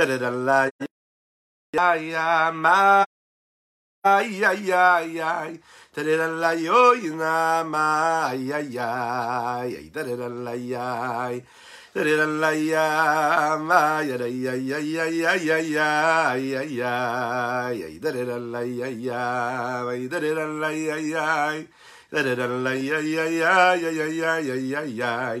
ay ay ay ay ay ay ay ay oy na ma ay ay ay ay ay ay Da-da-da-la-ya, ma-ya-da-ya-ya-ya-ya-ya-ya-ya-ya, da-da-da-la-ya-ya, da-da-da-la-ya-ya, da-da-da-la-ya-ya-ya-ya-ya-ya-ya, ay, da-da-da-la-ya, ma-ya-ya-da-ya, da-da-da-la-ya-ya-ya-ya-ya, ay, da-da-da-la-ya, ma-ya-ya-ya-ya-ya, Ay da da la ya ma ya ya ya ya ya ya ya ya ya da da la ya ya ma ya oh ya na ma ma ma ma ma ay ya ya ya ma ya ya ya ay ya ya ya ma ya ya da da ya ya ya da da la ya ya ma ya ya ya ma ya ya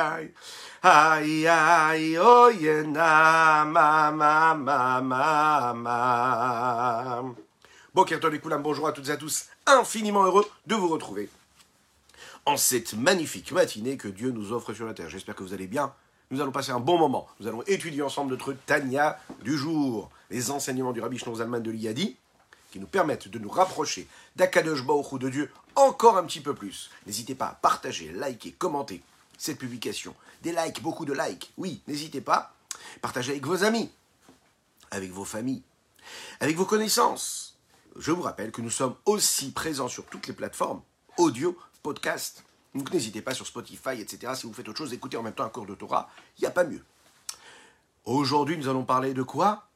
ay. Ay, ay, oye, na, ma, ma, ma, ma, ma. Bon, bonjour à toutes et à tous. Infiniment heureux de vous retrouver en cette magnifique matinée que Dieu nous offre sur la terre. J'espère que vous allez bien. Nous allons passer un bon moment. Nous allons étudier ensemble notre Tania du jour, les enseignements du Rabbi Zalman de l'Iyadi qui nous permettent de nous rapprocher d'Akadosh Baruch de Dieu encore un petit peu plus. N'hésitez pas à partager, liker, commenter cette publication. Des likes, beaucoup de likes. Oui, n'hésitez pas. Partagez avec vos amis, avec vos familles, avec vos connaissances. Je vous rappelle que nous sommes aussi présents sur toutes les plateformes, audio, podcast. Donc n'hésitez pas sur Spotify, etc. Si vous faites autre chose, écoutez en même temps un cours de Torah, il n'y a pas mieux. Aujourd'hui, nous allons parler de quoi?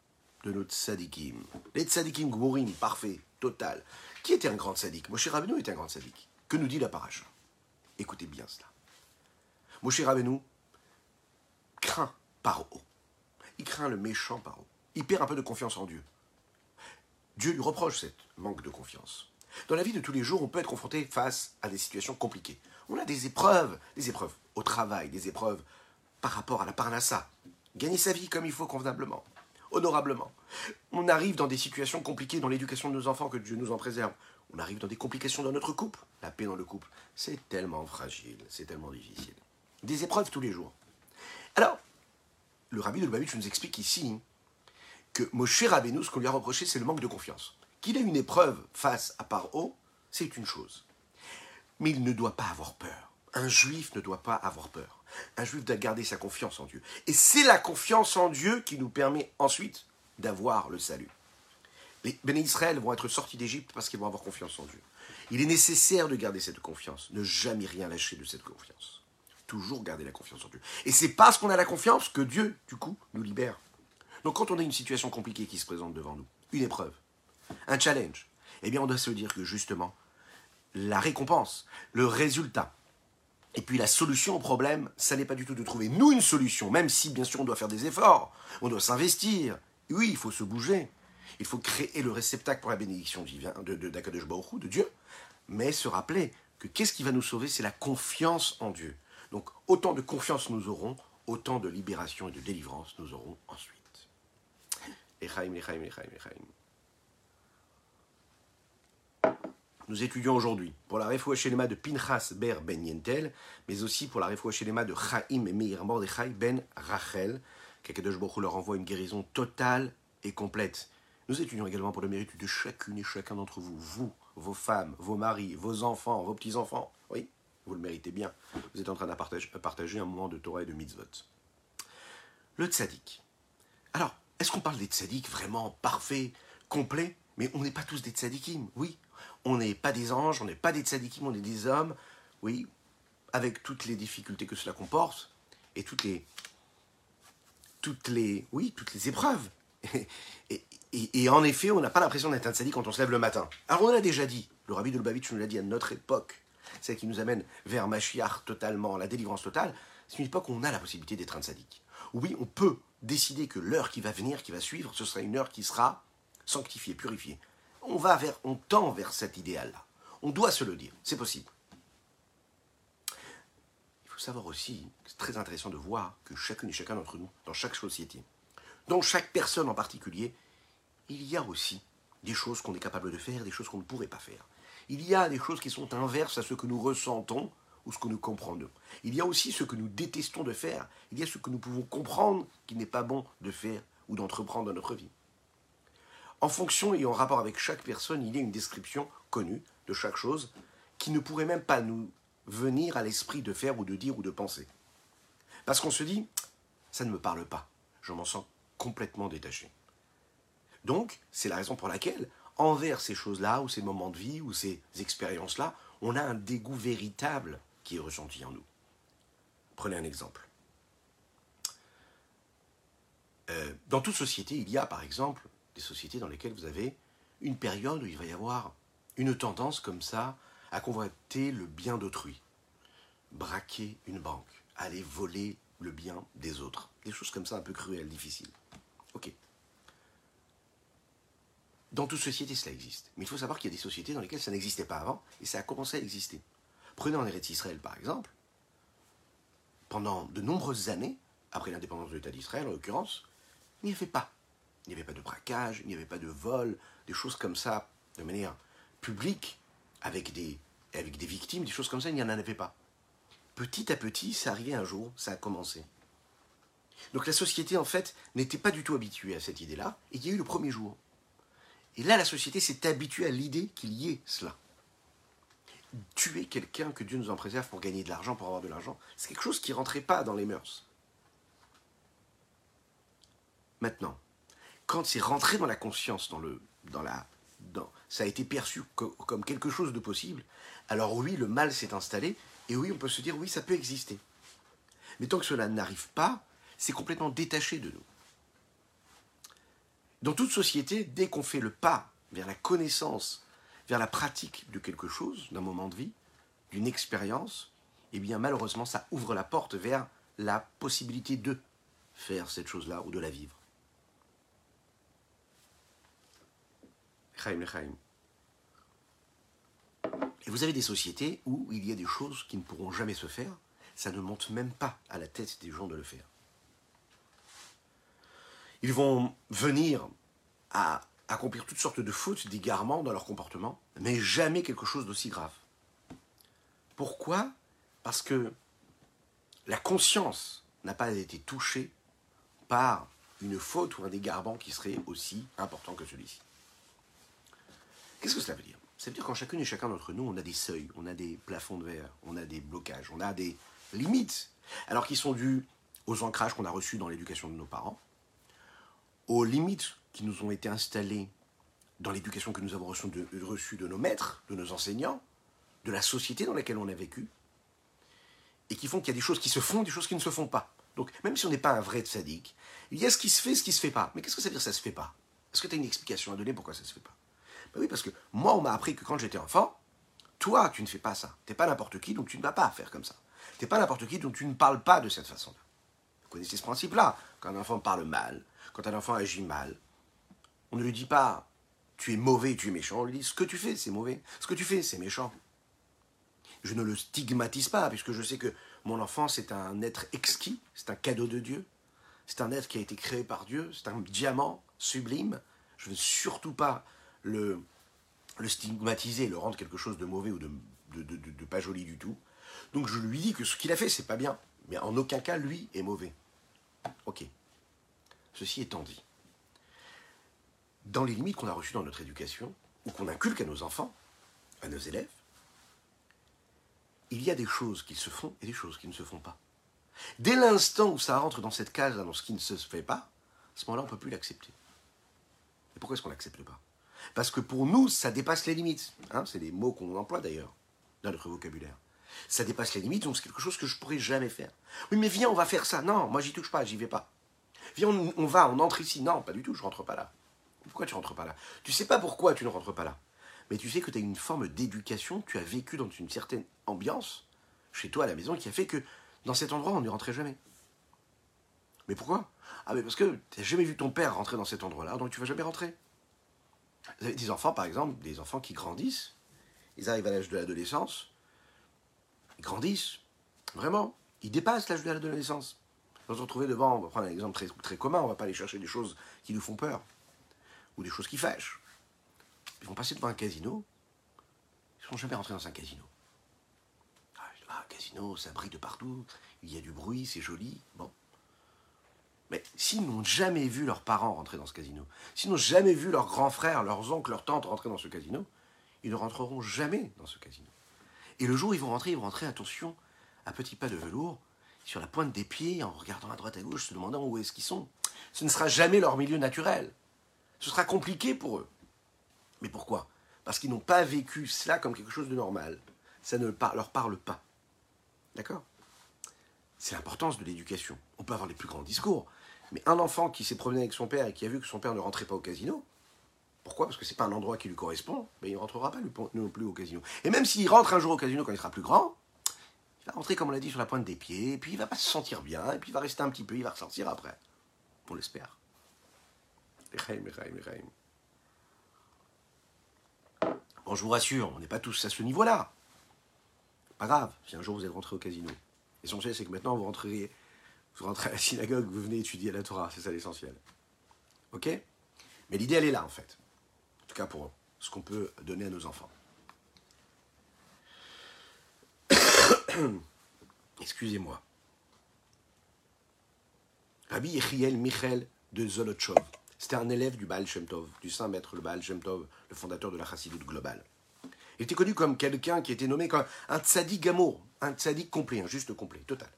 De notre tzadikim. Les tzadikim gmourim, parfait, total. Qui était un grand tzadik? Moshe Rabbeinu était un grand tzadik. Que nous dit la paracha? Écoutez bien cela. Moshe Rabbeinu craint Paro. Il craint le méchant Paro. Il perd un peu de confiance en Dieu. Dieu lui reproche cette manque de confiance. Dans la vie de tous les jours, on peut être confronté face à des situations compliquées. On a des épreuves, des épreuves au travail, des épreuves par rapport à la parnassa. Gagner sa vie comme il faut convenablement honorablement. On arrive dans des situations compliquées dans l'éducation de nos enfants, que Dieu nous en préserve. On arrive dans des complications dans notre couple. La paix dans le couple, c'est tellement fragile, c'est tellement difficile. Des épreuves tous les jours. Alors, le rabbi de Lubavitch nous explique ici que Moshe Rabbeinu, ce qu'on lui a reproché, c'est le manque de confiance. Qu'il ait une épreuve face à Paro, c'est une chose. Mais il ne doit pas avoir peur. Un juif ne doit pas avoir peur. Un juif doit garder sa confiance en Dieu. Et c'est la confiance en Dieu qui nous permet ensuite d'avoir le salut. Les béné Israël vont être sortis d'Égypte parce qu'ils vont avoir confiance en Dieu. Il est nécessaire de garder cette confiance, ne jamais rien lâcher de cette confiance. Toujours garder la confiance en Dieu. Et c'est parce qu'on a la confiance que Dieu, du coup, nous libère. Donc quand on a une situation compliquée qui se présente devant nous, une épreuve, un challenge, eh bien on doit se dire que justement, la récompense, le résultat, et puis la solution au problème, ça n'est pas du tout de trouver nous une solution, même si bien sûr on doit faire des efforts, on doit s'investir. Oui, il faut se bouger. Il faut créer le réceptacle pour la bénédiction divine de, de, de, de Dieu. Mais se rappeler que qu'est-ce qui va nous sauver C'est la confiance en Dieu. Donc autant de confiance nous aurons, autant de libération et de délivrance nous aurons ensuite. Echaim, Echaim, Echaim, Echaim. Nous étudions aujourd'hui pour la Refoua Shelema de Pinchas Ber Ben Yentel, mais aussi pour la Refoua Shelema de Chaim et Meir Mordechai Ben Rachel, qu'Akadosh Baruch leur envoie une guérison totale et complète. Nous étudions également pour le mérite de chacune et chacun d'entre vous, vous, vos femmes, vos maris, vos enfants, vos petits-enfants. Oui, vous le méritez bien. Vous êtes en train de partager, un moment de Torah et de mitzvot. Le tzaddik. Alors, est-ce qu'on parle des tzaddik vraiment parfaits, complets Mais on n'est pas tous des tzaddikim, oui on n'est pas des anges, on n'est pas des tzadikim, on est des hommes, oui, avec toutes les difficultés que cela comporte, et toutes les, toutes les, oui, toutes les épreuves. Et, en effet, on n'a pas l'impression d'être un tzadik quand on se lève le matin. Alors on l'a déjà dit, le rabbi de Lubavitch nous l'a dit à notre époque, celle qui nous amène vers Mashiach totalement, la délivrance totale, c'est une époque où on a la possibilité d'être un tzadik. Oui, on peut décider que l'heure qui va venir, qui va suivre, ce sera une heure qui sera sanctifiée, purifiée on va vers, on tend vers cet idéal-là. On doit se le dire, c'est possible. Il faut savoir aussi, c'est très intéressant de voir que chacune et chacun d'entre nous, dans chaque société, dans chaque personne en particulier, il y a aussi des choses qu'on est capable de faire, des choses qu'on ne pourrait pas faire. Il y a des choses qui sont inverses à ce que nous ressentons ou ce que nous comprenons. Il y a aussi ce que nous détestons de faire. Il y a ce que nous pouvons comprendre qu'il n'est pas bon de faire ou d'entreprendre dans notre vie. En fonction et en rapport avec chaque personne, il y a une description connue de chaque chose qui ne pourrait même pas nous venir à l'esprit de faire ou de dire ou de penser. Parce qu'on se dit, ça ne me parle pas, je m'en sens complètement détaché. Donc, c'est la raison pour laquelle, envers ces choses-là, ou ces moments de vie, ou ces expériences-là, on a un dégoût véritable qui est ressenti en nous. Prenez un exemple. Euh, dans toute société, il y a par exemple des sociétés dans lesquelles vous avez une période où il va y avoir une tendance comme ça à convoiter le bien d'autrui, braquer une banque, aller voler le bien des autres. Des choses comme ça un peu cruelles, difficiles. Ok. Dans toute société, cela existe. Mais il faut savoir qu'il y a des sociétés dans lesquelles ça n'existait pas avant et ça a commencé à exister. Prenez en Eretz Israël par exemple. Pendant de nombreuses années, après l'indépendance de l'État d'Israël en l'occurrence, il n'y avait pas. Il n'y avait pas de braquage, il n'y avait pas de vol, des choses comme ça, de manière publique, avec des, avec des victimes, des choses comme ça, il n'y en avait pas. Petit à petit, ça arrivait un jour, ça a commencé. Donc la société, en fait, n'était pas du tout habituée à cette idée-là, et il y a eu le premier jour. Et là, la société s'est habituée à l'idée qu'il y ait cela. Tuer quelqu'un, que Dieu nous en préserve pour gagner de l'argent, pour avoir de l'argent, c'est quelque chose qui ne rentrait pas dans les mœurs. Maintenant, quand c'est rentré dans la conscience, dans le, dans la, dans, ça a été perçu comme quelque chose de possible, alors oui, le mal s'est installé, et oui, on peut se dire, oui, ça peut exister. Mais tant que cela n'arrive pas, c'est complètement détaché de nous. Dans toute société, dès qu'on fait le pas vers la connaissance, vers la pratique de quelque chose, d'un moment de vie, d'une expérience, eh bien malheureusement, ça ouvre la porte vers la possibilité de faire cette chose-là ou de la vivre. Et vous avez des sociétés où il y a des choses qui ne pourront jamais se faire, ça ne monte même pas à la tête des gens de le faire. Ils vont venir à accomplir toutes sortes de fautes, d'égarements dans leur comportement, mais jamais quelque chose d'aussi grave. Pourquoi? Parce que la conscience n'a pas été touchée par une faute ou un égarement qui serait aussi important que celui-ci. Qu'est-ce que cela veut dire? Ça veut dire qu'en chacune et chacun d'entre nous, on a des seuils, on a des plafonds de verre, on a des blocages, on a des limites, alors qui sont dues aux ancrages qu'on a reçus dans l'éducation de nos parents, aux limites qui nous ont été installées dans l'éducation que nous avons reçue de, nos maîtres, de nos enseignants, de la société dans laquelle on a vécu, et qui font qu'il y a des choses qui se font, des choses qui ne se font pas. Donc, même si on n'est pas un vrai sadique, il y a ce qui se fait, ce qui ne se fait pas. Mais qu'est-ce que ça veut dire ça se fait pas? Est-ce que tu as une explication à donner pourquoi ça ne se fait pas? Ben Oui, parce que moi, on m'a appris que quand j'étais enfant, toi, tu ne fais pas ça. Tu n'es pas n'importe qui, donc tu ne vas pas faire comme ça. Tu n'es pas n'importe qui, donc tu ne parles pas de cette façon-là. Vous connaissez ce principe-là. Quand un enfant parle mal, quand un enfant agit mal, on ne lui dit pas tu es mauvais, tu es méchant, on lui dit ce que tu fais, c'est mauvais, ce que tu fais, c'est méchant. Je ne le stigmatise pas, puisque je sais que mon enfant, c'est un être exquis, c'est un cadeau de Dieu, c'est un être qui a été créé par Dieu, c'est un diamant sublime. Je ne veux surtout pas le, stigmatiser, le rendre quelque chose de mauvais ou de, de, pas joli du tout. Donc je lui dis que ce qu'il a fait, c'est pas bien, mais en aucun cas, lui, est mauvais. Ok. Ceci étant dit, dans les limites qu'on a reçues dans notre éducation, ou qu'on inculque à nos enfants, à nos élèves, il y a des choses qui se font et des choses qui ne se font pas. Dès l'instant où ça rentre dans cette case, dans ce qui ne se fait pas, à ce moment-là, on ne peut plus l'accepter. Et pourquoi est-ce qu'on ne l'accepte pas? Parce que pour nous, ça dépasse les limites. Hein, c'est les mots qu'on emploie d'ailleurs dans notre vocabulaire. Ça dépasse les limites, donc c'est quelque chose que je ne pourrais jamais faire. Oui, mais viens, on va faire ça. Non, moi j'y touche pas, j'y vais pas. Viens, on, va, on entre ici. Non, pas du tout, je rentre pas là. Pourquoi tu rentres pas là? Tu sais pas pourquoi tu ne rentres pas là. Mais tu sais que tu as une forme d'éducation, tu as vécu dans une certaine ambiance, chez toi à la maison, qui a fait que dans cet endroit, on n'y rentrait jamais. Mais pourquoi? Ah, mais parce que tu n'as jamais vu ton père rentrer dans cet endroit-là, donc tu vas jamais rentrer. Vous avez des enfants, par exemple, des enfants qui grandissent, ils arrivent à l'âge de l'adolescence, ils grandissent, vraiment, ils dépassent l'âge de l'adolescence. On va se retrouver devant, on va prendre un exemple très, commun, on va pas aller chercher des choses qui nous font peur, ou des choses qui fâchent. Ils vont passer devant un casino, ils ne sont jamais rentrés dans un casino. Ah, ah, casino, ça brille de partout, il y a du bruit, c'est joli. Bon. Mais s'ils n'ont jamais vu leurs parents rentrer dans ce casino, s'ils n'ont jamais vu leurs grands frères, leurs oncles, leurs tantes rentrer dans ce casino, ils ne rentreront jamais dans ce casino. Et le jour où ils vont rentrer, ils vont rentrer, attention, à petits pas de velours, sur la pointe des pieds, en regardant à droite à gauche, se demandant où est-ce qu'ils sont. Ce ne sera jamais leur milieu naturel. Ce sera compliqué pour eux. Mais pourquoi? Parce qu'ils n'ont pas vécu cela comme quelque chose de normal. Ça ne leur parle pas. D'accord? C'est l'importance de l'éducation. On peut avoir les plus grands discours, mais un enfant qui s'est promené avec son père et qui a vu que son père ne rentrait pas au casino, pourquoi? Parce que c'est pas un endroit qui lui correspond, mais il ne rentrera pas non plus au casino. Et même s'il rentre un jour au casino quand il sera plus grand, il va rentrer, comme on l'a dit, sur la pointe des pieds, et puis il va pas se sentir bien, et puis il va rester un petit peu, il va ressortir après. On l'espère. Bon, je vous rassure, on n'est pas tous à ce niveau-là. Pas grave, si un jour vous êtes rentré au casino. L'essentiel, c'est que maintenant vous rentrez, vous rentrez à la synagogue, vous venez étudier la Torah, c'est ça l'essentiel. Ok? Mais l'idée, elle est là, en fait. En tout cas, pour ce qu'on peut donner à nos enfants. Excusez-moi. Rabbi Yechiel Michel de Zolotchov. C'était un élève du Baal Shem Tov, du saint maître le Baal Shem Tov, le fondateur de la Chassidut globale. Il était connu comme quelqu'un qui était nommé comme un tzaddik gamour, un tzaddik complet, un juste complet, total.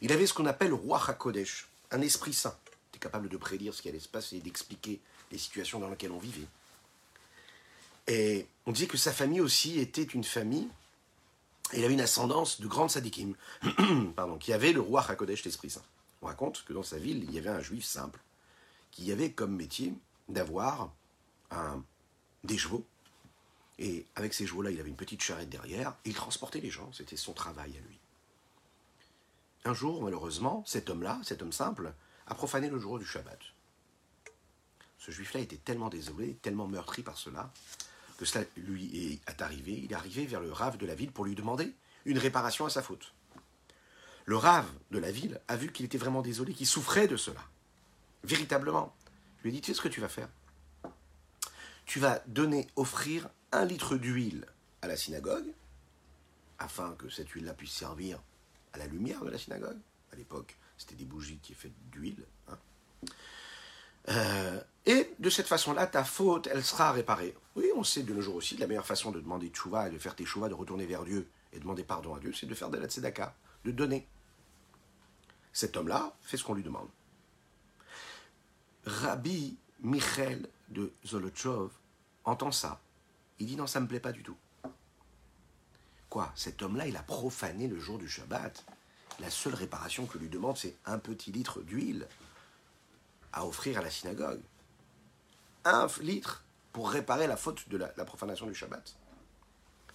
Il avait ce qu'on appelle roi HaKodesh, un esprit saint. Il était capable de prédire ce qui allait se passer et d'expliquer les situations dans lesquelles on vivait. Et on disait que sa famille aussi était une famille il avait une ascendance de grandes sadikim, pardon, qui avait le roi Hakodesh, l'Esprit Saint. On raconte que dans sa ville, il y avait un juif simple qui avait comme métier d'avoir des chevaux. Et avec ces chevaux-là, il avait une petite charrette derrière, et il transportait les gens, c'était son travail à lui. Un jour, malheureusement, cet homme-là, cet homme simple, a profané le jour du Shabbat. Ce juif-là était tellement désolé, tellement meurtri par cela, que cela lui est arrivé, il est arrivé vers le rave de la ville pour lui demander une réparation à sa faute. Le rave de la ville a vu qu'il était vraiment désolé, qu'il souffrait de cela. Véritablement. Lui ai dit, tu sais ce que tu vas faire? Tu vas donner, offrir un litre d'huile à la synagogue, afin que cette huile-là puisse servir à la lumière de la synagogue. À l'époque, c'était des bougies qui étaient faites d'huile. Hein. Euh, et de cette façon-là, ta faute, elle sera réparée. Oui, on sait de nos jours aussi, la meilleure façon de demander tchouva et de faire tes chouvas, de retourner vers Dieu et de demander pardon à Dieu, c'est de faire de la tzedaka, de donner. Cet homme-là fait ce qu'on lui demande. Rabbi Michel de Zolotchov entend ça. Il dit non, ça ne me plaît pas du tout. Quoi Cet homme-là, il a profané le jour du Shabbat? La seule réparation que lui demande, c'est un petit litre d'huile à offrir à la synagogue. Un litre pour réparer la faute de la, profanation du Shabbat.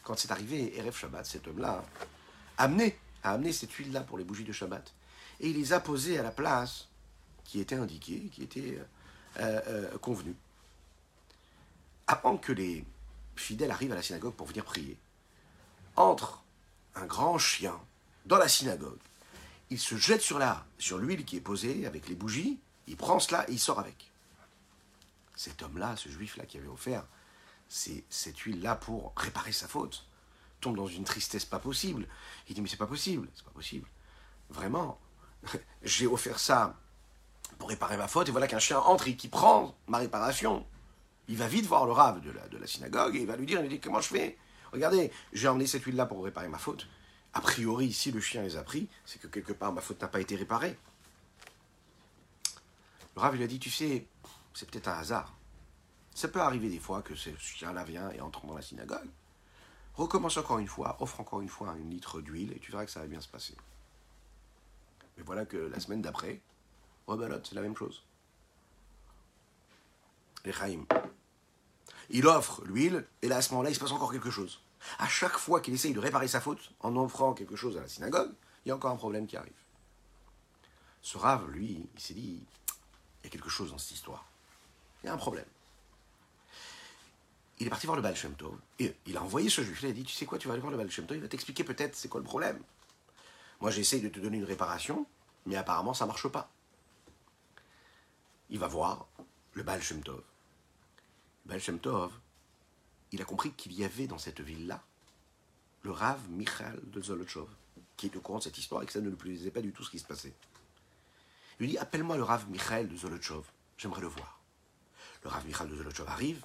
Quand c'est arrivé, Erev Shabbat, cet homme-là a amené, a amené cette huile-là pour les bougies de Shabbat. Et il les a posées à la place qui était indiquée, qui était euh, euh, convenue. Avant que les fidèles arrivent à la synagogue pour venir prier, entre un grand chien dans la synagogue. Il se jette sur l'huile qui est posée avec les bougies il prend cela et il sort avec. Cet homme-là, ce juif-là qui avait offert c'est cette huile-là pour réparer sa faute, tombe dans une tristesse pas possible. Il dit mais c'est pas possible, c'est pas possible. Vraiment, j'ai offert ça pour réparer ma faute et voilà qu'un chien entre et qui prend ma réparation. Il va vite voir le rave de la, de la synagogue et il va lui dire, il dit comment je fais? Regardez, j'ai emmené cette huile-là pour réparer ma faute. A priori, si le chien les a pris, c'est que quelque part ma faute n'a pas été réparée. Le Rav lui a dit, tu sais, c'est peut-être un hasard. Ça peut arriver des fois que ce chien-là vient et entre dans la synagogue. Recommence encore une fois, offre encore une fois un litre d'huile et tu verras que ça va bien se passer. Mais voilà que la semaine d'après, rebelote, c'est la même chose. Chaim. Il offre l'huile et là à ce moment-là, il se passe encore quelque chose. À chaque fois qu'il essaye de réparer sa faute en offrant quelque chose à la synagogue, il y a encore un problème qui arrive. Ce rave, lui, il s'est dit, il y a quelque chose dans cette histoire. Il y a un problème. Il est parti voir le Baal et il a envoyé ce juif-là, il a dit, tu sais quoi, tu vas aller voir le Baal Shem Tov, il va t'expliquer peut-être c'est quoi le problème. Moi j'essaye de te donner une réparation, Mais apparemment, ça ne marche pas. Il va voir le Baal. Baal Tov, il a compris qu'il y avait dans cette ville-là le Rav Michal de Zolochov, qui est au courant de cette histoire et que ça ne lui plaisait pas du tout ce qui se passait. Il lui dit Appelle-moi le Rav Michal de Zolochov, j'aimerais le voir. Le Rav Michal de Zolochov arrive,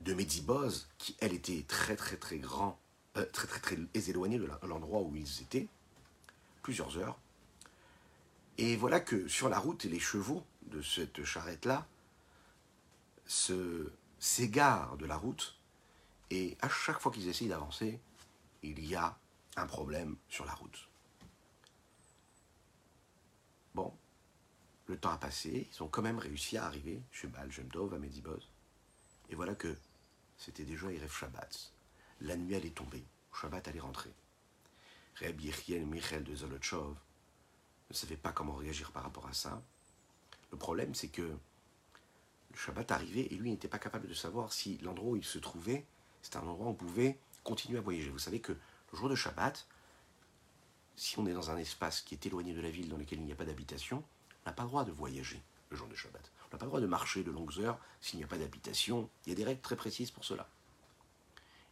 de Mediboz, qui elle était très très très grand, euh, très très très éloignée de l'endroit où ils étaient, plusieurs heures. Et voilà que sur la route, les chevaux de cette charrette-là s'égarent de la route et à chaque fois qu'ils essayent d'avancer, il y a un problème sur la route. Bon, le temps a passé, ils ont quand même réussi à arriver chez Baal à Mediboz. Et voilà que c'était déjà Erev Shabbat. La nuit allait tomber, Shabbat allait rentrer. Reb Yechiel Michel de Zolotchov ne savait pas comment réagir par rapport à ça. Le problème, c'est que Shabbat arrivait et lui n'était pas capable de savoir si l'endroit où il se trouvait c'est un endroit où on pouvait continuer à voyager. Vous savez que le jour de Shabbat, si on est dans un espace qui est éloigné de la ville dans lequel il n'y a pas d'habitation, on n'a pas le droit de voyager le jour de Shabbat. On n'a pas le droit de marcher de longues heures s'il n'y a pas d'habitation. Il y a des règles très précises pour cela.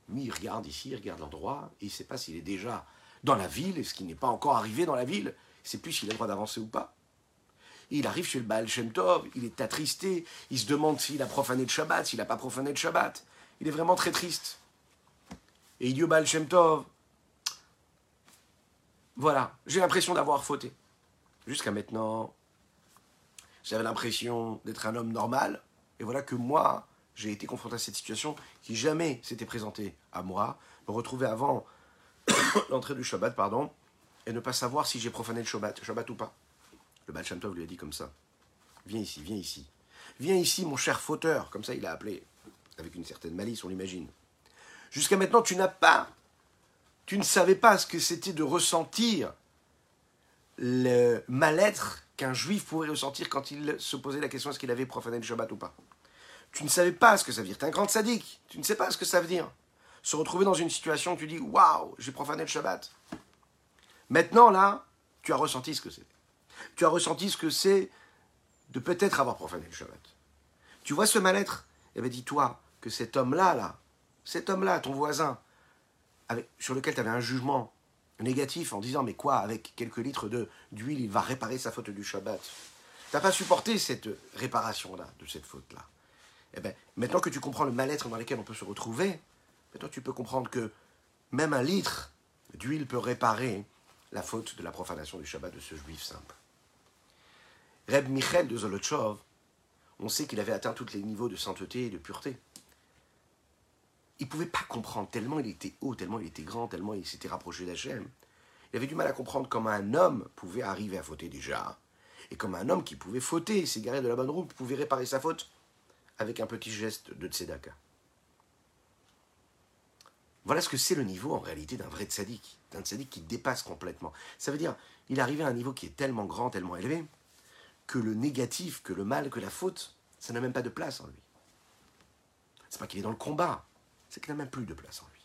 Lui, il regarde ici, il regarde l'endroit, et il ne sait pas s'il est déjà dans la ville, est-ce qu'il n'est pas encore arrivé dans la ville, il ne sait plus s'il a le droit d'avancer ou pas. Il arrive chez le Baal Shem Tov, il est attristé, il se demande s'il a profané de Shabbat, s'il n'a pas profané de Shabbat. Il est vraiment très triste. Et Idiot Baal Shem Tov, voilà, j'ai l'impression d'avoir fauté. Jusqu'à maintenant, j'avais l'impression d'être un homme normal. Et voilà que moi, j'ai été confronté à cette situation qui jamais s'était présentée à moi. Me retrouver avant l'entrée du Shabbat, pardon, et ne pas savoir si j'ai profané le Shabbat, Shabbat ou pas. Le Baal lui a dit comme ça. Viens ici, viens ici. Viens ici, mon cher fauteur, comme ça il a appelé avec une certaine malice, on l'imagine. Jusqu'à maintenant, tu n'as pas, tu ne savais pas ce que c'était de ressentir le mal-être qu'un juif pourrait ressentir quand il se posait la question est-ce qu'il avait profané le Shabbat ou pas? Tu ne savais pas ce que ça veut dire. Tu es un grand sadique. Tu ne sais pas ce que ça veut dire. Se retrouver dans une situation où tu dis waouh, j'ai profané le Shabbat. Maintenant, là, tu as ressenti ce que c'est. Tu as ressenti ce que c'est de peut-être avoir profané le Shabbat. Tu vois ce mal-être? Eh bien, dis-toi, que cet homme-là, là, cet homme-là, ton voisin, sur lequel tu avais un jugement négatif en disant mais quoi, avec quelques litres d'huile, il va réparer sa faute du Shabbat. Tu n'as pas supporté cette réparation-là, de cette faute-là. Eh bien, maintenant que tu comprends le mal-être dans lequel on peut se retrouver, maintenant tu peux comprendre que même un litre d'huile peut réparer la faute de la profanation du Shabbat de ce juif simple. Reb Michel de Zolotchov, on sait qu'il avait atteint tous les niveaux de sainteté et de pureté il ne pouvait pas comprendre, tellement il était haut, tellement il était grand, tellement il s'était rapproché d'Hachem. Il avait du mal à comprendre comment un homme pouvait arriver à fauter déjà, et comme un homme qui pouvait fauter, s'égarer de la bonne route, pouvait réparer sa faute avec un petit geste de tzedaka. Voilà ce que c'est le niveau en réalité d'un vrai tzaddik, d'un tzaddik qui dépasse complètement. Ça veut dire, il arrivé à un niveau qui est tellement grand, tellement élevé, que le négatif, que le mal, que la faute, ça n'a même pas de place en lui. C'est pas qu'il est dans le combat, c'est qu'il n'a même plus de place en lui.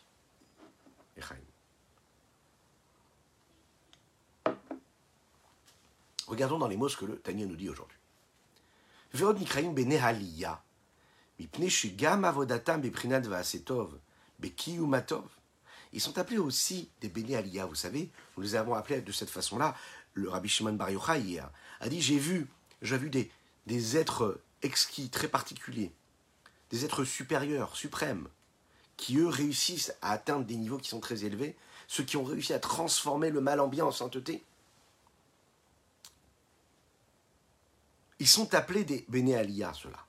Regardons dans les mots ce que le Tania nous dit aujourd'hui. Ils sont appelés aussi des Bene vous savez, nous les avons appelés de cette façon-là. Le Rabbi Shimon Bar Yochai a dit J'ai vu, j'ai vu des, êtres exquis, très particuliers, des êtres supérieurs, suprêmes, qui eux réussissent à atteindre des niveaux qui sont très élevés, ceux qui ont réussi à transformer le mal ambiant en sainteté. Ils sont appelés des Bénéalia, ceux-là.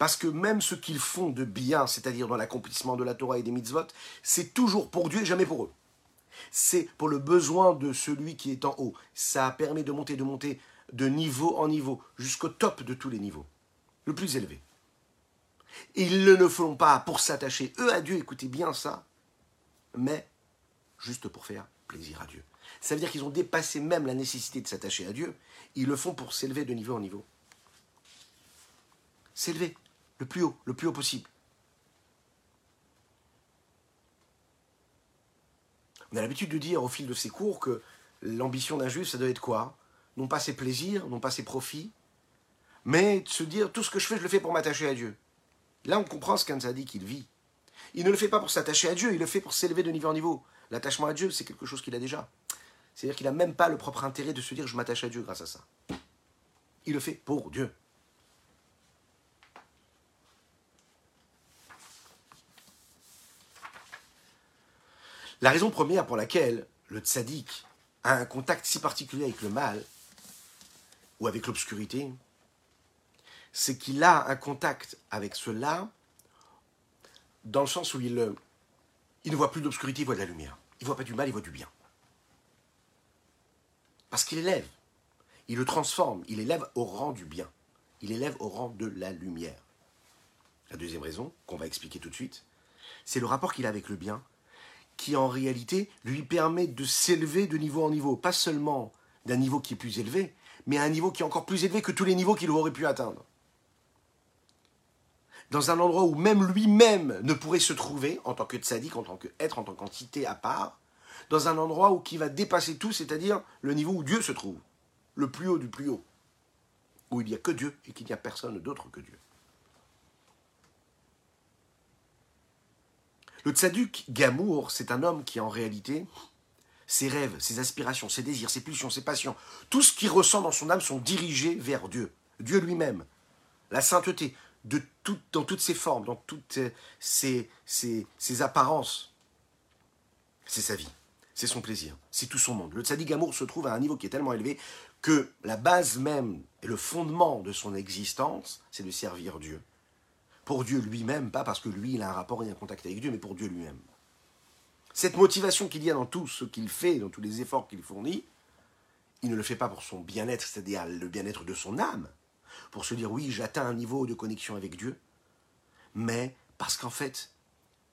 Parce que même ce qu'ils font de bien, c'est-à-dire dans l'accomplissement de la Torah et des mitzvot, c'est toujours pour Dieu et jamais pour eux. C'est pour le besoin de celui qui est en haut. Ça permet de monter, de monter de niveau en niveau, jusqu'au top de tous les niveaux, le plus élevé. Ils ne le font pas pour s'attacher, eux, à Dieu, écoutez bien ça, mais juste pour faire plaisir à Dieu. Ça veut dire qu'ils ont dépassé même la nécessité de s'attacher à Dieu, ils le font pour s'élever de niveau en niveau. S'élever, le plus haut, le plus haut possible. On a l'habitude de dire au fil de ces cours que l'ambition d'un juif, ça doit être quoi? Non pas ses plaisirs, non pas ses profits, mais de se dire tout ce que je fais, je le fais pour m'attacher à Dieu. Là, on comprend ce qu'un dit qu'il vit. Il ne le fait pas pour s'attacher à Dieu, il le fait pour s'élever de niveau en niveau. L'attachement à Dieu, c'est quelque chose qu'il a déjà. C'est-à-dire qu'il n'a même pas le propre intérêt de se dire je m'attache à Dieu grâce à ça. Il le fait pour Dieu. La raison première pour laquelle le tzaddik a un contact si particulier avec le mal ou avec l'obscurité, c'est qu'il a un contact avec cela dans le sens où il, il ne voit plus d'obscurité, il voit de la lumière. Il ne voit pas du mal, il voit du bien. Parce qu'il élève, il le transforme, il élève au rang du bien, il élève au rang de la lumière. La deuxième raison, qu'on va expliquer tout de suite, c'est le rapport qu'il a avec le bien, qui en réalité lui permet de s'élever de niveau en niveau, pas seulement d'un niveau qui est plus élevé, mais à un niveau qui est encore plus élevé que tous les niveaux qu'il aurait pu atteindre. Dans un endroit où même lui-même ne pourrait se trouver, en tant que tzaddik, en tant qu'être, en tant qu'entité à part, dans un endroit où qui va dépasser tout, c'est-à-dire le niveau où Dieu se trouve, le plus haut du plus haut, où il n'y a que Dieu et qu'il n'y a personne d'autre que Dieu. Le tzaddik Gamour, c'est un homme qui en réalité, ses rêves, ses aspirations, ses désirs, ses pulsions, ses passions, tout ce qu'il ressent dans son âme sont dirigés vers Dieu, Dieu lui-même, la sainteté, de dans toutes ses formes, dans toutes ses, ses apparences. C'est sa vie c'est son plaisir, c'est tout son monde. Le tzaddik amour se trouve à un niveau qui est tellement élevé que la base même et le fondement de son existence, c'est de servir Dieu. Pour Dieu lui-même, pas parce que lui, il a un rapport et un contact avec Dieu, mais pour Dieu lui-même. Cette motivation qu'il y a dans tout ce qu'il fait, dans tous les efforts qu'il fournit, il ne le fait pas pour son bien-être, c'est-à-dire le bien-être de son âme, pour se dire oui, j'atteins un niveau de connexion avec Dieu, mais parce qu'en fait,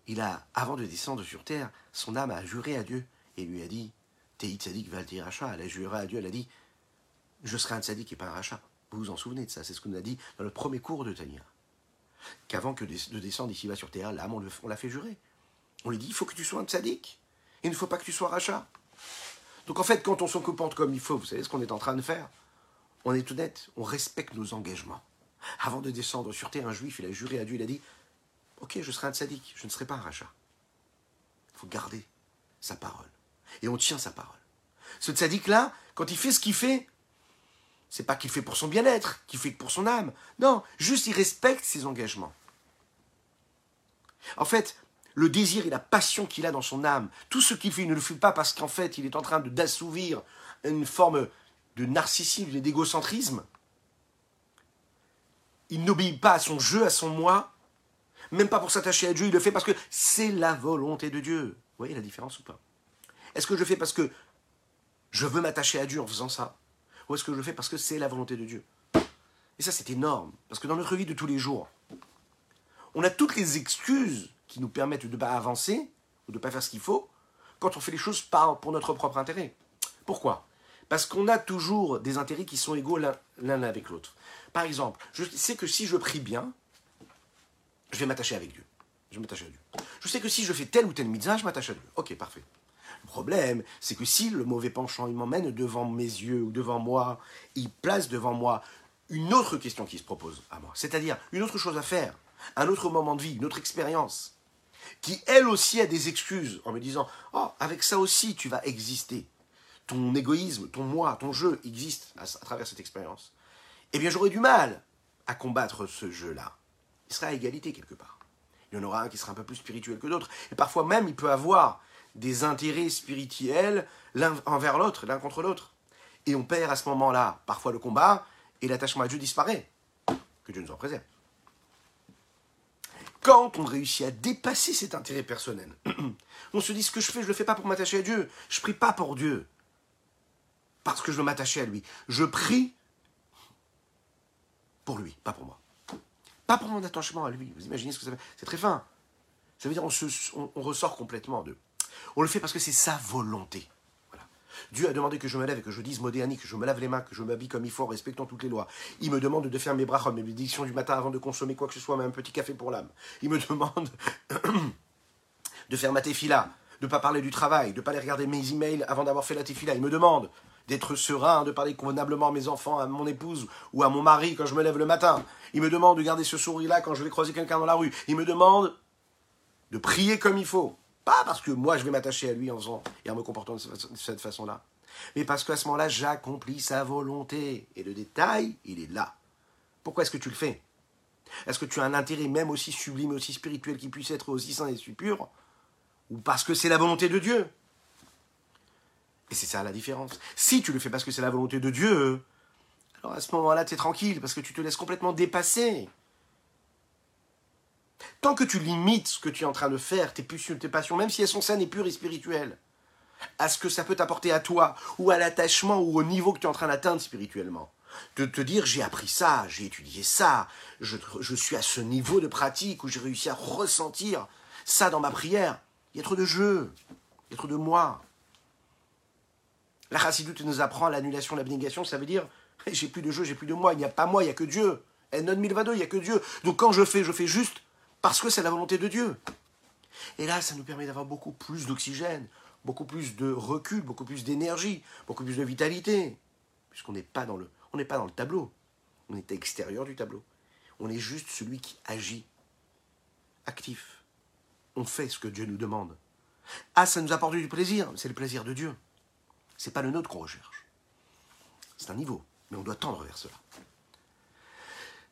il a, avant de descendre sur terre, son âme a juré à Dieu et lui a dit Tei tzadik valti rachat. Elle a juré à Dieu, elle a dit Je serai un tzadik et pas un rachat. Vous vous en souvenez de ça C'est ce qu'on a dit dans le premier cours de Tania. Qu'avant que de descendre ici-bas sur terre, l'âme, on l'a fait jurer. On lui dit Il faut que tu sois un tzadik. Il ne faut pas que tu sois rachat. Donc en fait, quand on comporte comme il faut, vous savez ce qu'on est en train de faire? On est honnête, on respecte nos engagements. Avant de descendre sur terre, un juif, il a juré à Dieu, il a dit Ok, je serai un tzadik, je ne serai pas un rachat. Il faut garder sa parole et on tient sa parole. Ce tzaddik-là, quand il fait ce qu'il fait, c'est pas qu'il fait pour son bien-être, qu'il fait pour son âme. Non, juste il respecte ses engagements. En fait, le désir et la passion qu'il a dans son âme, tout ce qu'il fait, il ne le fait pas parce qu'en fait, il est en train d'assouvir une forme de narcissisme, d'égocentrisme. Il n'obéit pas à son jeu, à son moi, même pas pour s'attacher à Dieu, il le fait parce que c'est la volonté de Dieu. Vous voyez la différence ou pas? Est-ce que je le fais parce que je veux m'attacher à Dieu en faisant ça? Ou est-ce que je fais parce que c'est la volonté de Dieu Et ça, c'est énorme. Parce que dans notre vie de tous les jours, on a toutes les excuses qui nous permettent de ne pas avancer ou de ne pas faire ce qu'il faut quand on fait les choses pour notre propre intérêt. Pourquoi? Parce qu'on a toujours des intérêts qui sont égaux l'un avec l'autre. Par exemple, je sais que si je prie bien, je vais m'attacher avec Dieu. Je m'attache à Dieu. Je sais que si je fais tel ou tel mitzvah, je m'attache à Dieu. Ok, parfait. Problème, c'est que si le mauvais penchant, m'emmène devant mes yeux ou devant moi, il place devant moi une autre question qui se propose à moi, c'est-à-dire une autre chose à faire, un autre moment de vie, une autre expérience, qui elle aussi a des excuses en me disant Oh, avec ça aussi tu vas exister. Ton égoïsme, ton moi, ton jeu existe à, travers cette expérience. Eh bien, j'aurai du mal à combattre ce jeu-là. Il sera à égalité quelque part. Il y en aura un qui sera un peu plus spirituel que d'autres. Et parfois même, il peut avoir des intérêts spirituels l'un envers l'autre, l'un contre l'autre. Et on perd à ce moment-là parfois le combat et l'attachement à Dieu disparaît. Que Dieu nous en préserve. Quand on réussit à dépasser cet intérêt personnel, on se dit ce que je fais, je ne le fais pas pour m'attacher à Dieu. Je prie pas pour Dieu. Parce que je veux m'attacher à lui. Je prie pour lui, pas pour moi. Pas pour mon attachement à lui. Vous imaginez ce que ça fait? C'est très fin. Ça veut dire on, on ressort complètement de. On le fait parce que c'est sa volonté. Dieu a demandé que je me lève et que je dise modéani, que je me lave les mains, que je m'habille comme il faut, respectant toutes les lois. Il me demande de faire mes brachot, mes bénédictions du matin avant de consommer quoi que ce soit, même un petit café pour l'âme. Il me demande de faire ma tefila, de ne pas parler du travail, de ne pas aller regarder mes emails avant d'avoir fait la tefila. Il me demande d'être serein, de parler convenablement à mes enfants, à mon épouse ou à mon mari quand je me lève le matin. Il me demande de garder ce sourire-là quand je vais croiser quelqu'un dans la rue. Il me demande de prier comme il faut. Pas parce que moi je vais m'attacher à lui en faisant et en me comportant de cette façon-là, mais parce qu'à ce moment-là, j'accomplis sa volonté. Et le détail, il est là. Pourquoi est-ce que tu le fais? Est-ce que tu as un intérêt même aussi sublime, aussi spirituel, qui puisse être aussi saint et si pur? Ou parce que c'est la volonté de Dieu? Et c'est ça la différence. Si tu le fais parce que c'est la volonté de Dieu, alors à ce moment-là, tu es tranquille, parce que tu te laisses complètement dépasser. Tant que tu limites ce que tu es en train de faire, tes tes passions, même si elles sont saines et pures et spirituelles, à ce que ça peut t'apporter à toi, ou à l'attachement, ou au niveau que tu es en train d'atteindre spirituellement. De te dire, j'ai appris ça, j'ai étudié ça, je, suis à ce niveau de pratique où j'ai réussi à ressentir ça dans ma prière. Il y a trop de jeu, y a trop de moi. La chassidoute nous apprend l'annulation, l'abnégation, ça veut dire, j'ai plus de jeu, j'ai plus de moi, il n'y a pas moi, il n'y a que Dieu. En 1022, il n'y a que Dieu. Donc quand je fais, je fais juste parce que c'est la volonté de Dieu. Et là, ça nous permet d'avoir beaucoup plus d'oxygène, beaucoup plus de recul, beaucoup plus d'énergie, beaucoup plus de vitalité, puisqu'on n'est pas dans le, n'est pas dans le tableau, on est extérieur du tableau. On est juste celui qui agit, actif. On fait ce que Dieu nous demande. Ah, ça nous apporte du plaisir, c'est le plaisir de Dieu. C'est pas le nôtre qu'on recherche. C'est un niveau, mais on doit tendre vers cela.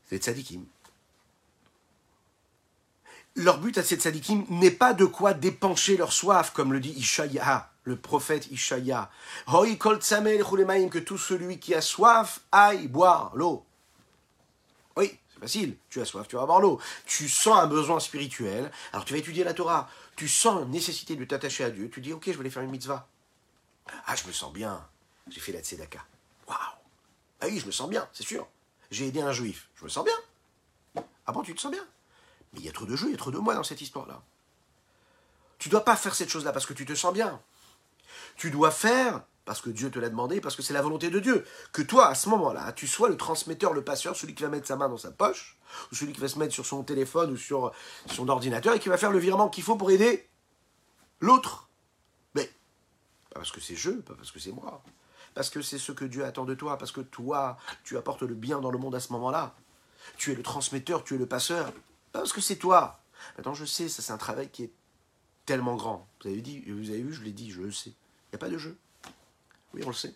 C'est tzadikim. Leur but à cette sadikim n'est pas de quoi dépencher leur soif, comme le dit Ishaya, le prophète Ishaya. Hoi kol que tout celui qui a soif aille boire l'eau. Oui, c'est facile. Tu as soif, tu vas boire l'eau. Tu sens un besoin spirituel, alors tu vas étudier la Torah. Tu sens une nécessité de t'attacher à Dieu. Tu dis, ok, je vais aller faire une mitzvah. Ah, je me sens bien. J'ai fait la tzedaka. Waouh. Ah oui, je me sens bien, c'est sûr. J'ai aidé un juif. Je me sens bien. Ah bon, tu te sens bien? Mais il y a trop de jeux, il y a trop de moi dans cette histoire-là. Tu dois pas faire cette chose-là parce que tu te sens bien. Tu dois faire parce que Dieu te l'a demandé, parce que c'est la volonté de Dieu. Que toi, à ce moment-là, tu sois le transmetteur, le passeur, celui qui va mettre sa main dans sa poche, ou celui qui va se mettre sur son téléphone ou sur son ordinateur et qui va faire le virement qu'il faut pour aider l'autre. Pas parce que c'est je, pas parce que c'est moi, parce que c'est ce que Dieu attend de toi, parce que toi, tu apportes le bien dans le monde à ce moment-là. Tu es le transmetteur, tu es le passeur, parce que c'est toi. Maintenant, je sais, ça c'est un travail qui est tellement grand. Vous avez dit, vous avez vu, je l'ai dit, je le sais. Il n'y a pas de jeu. Oui, on le sait.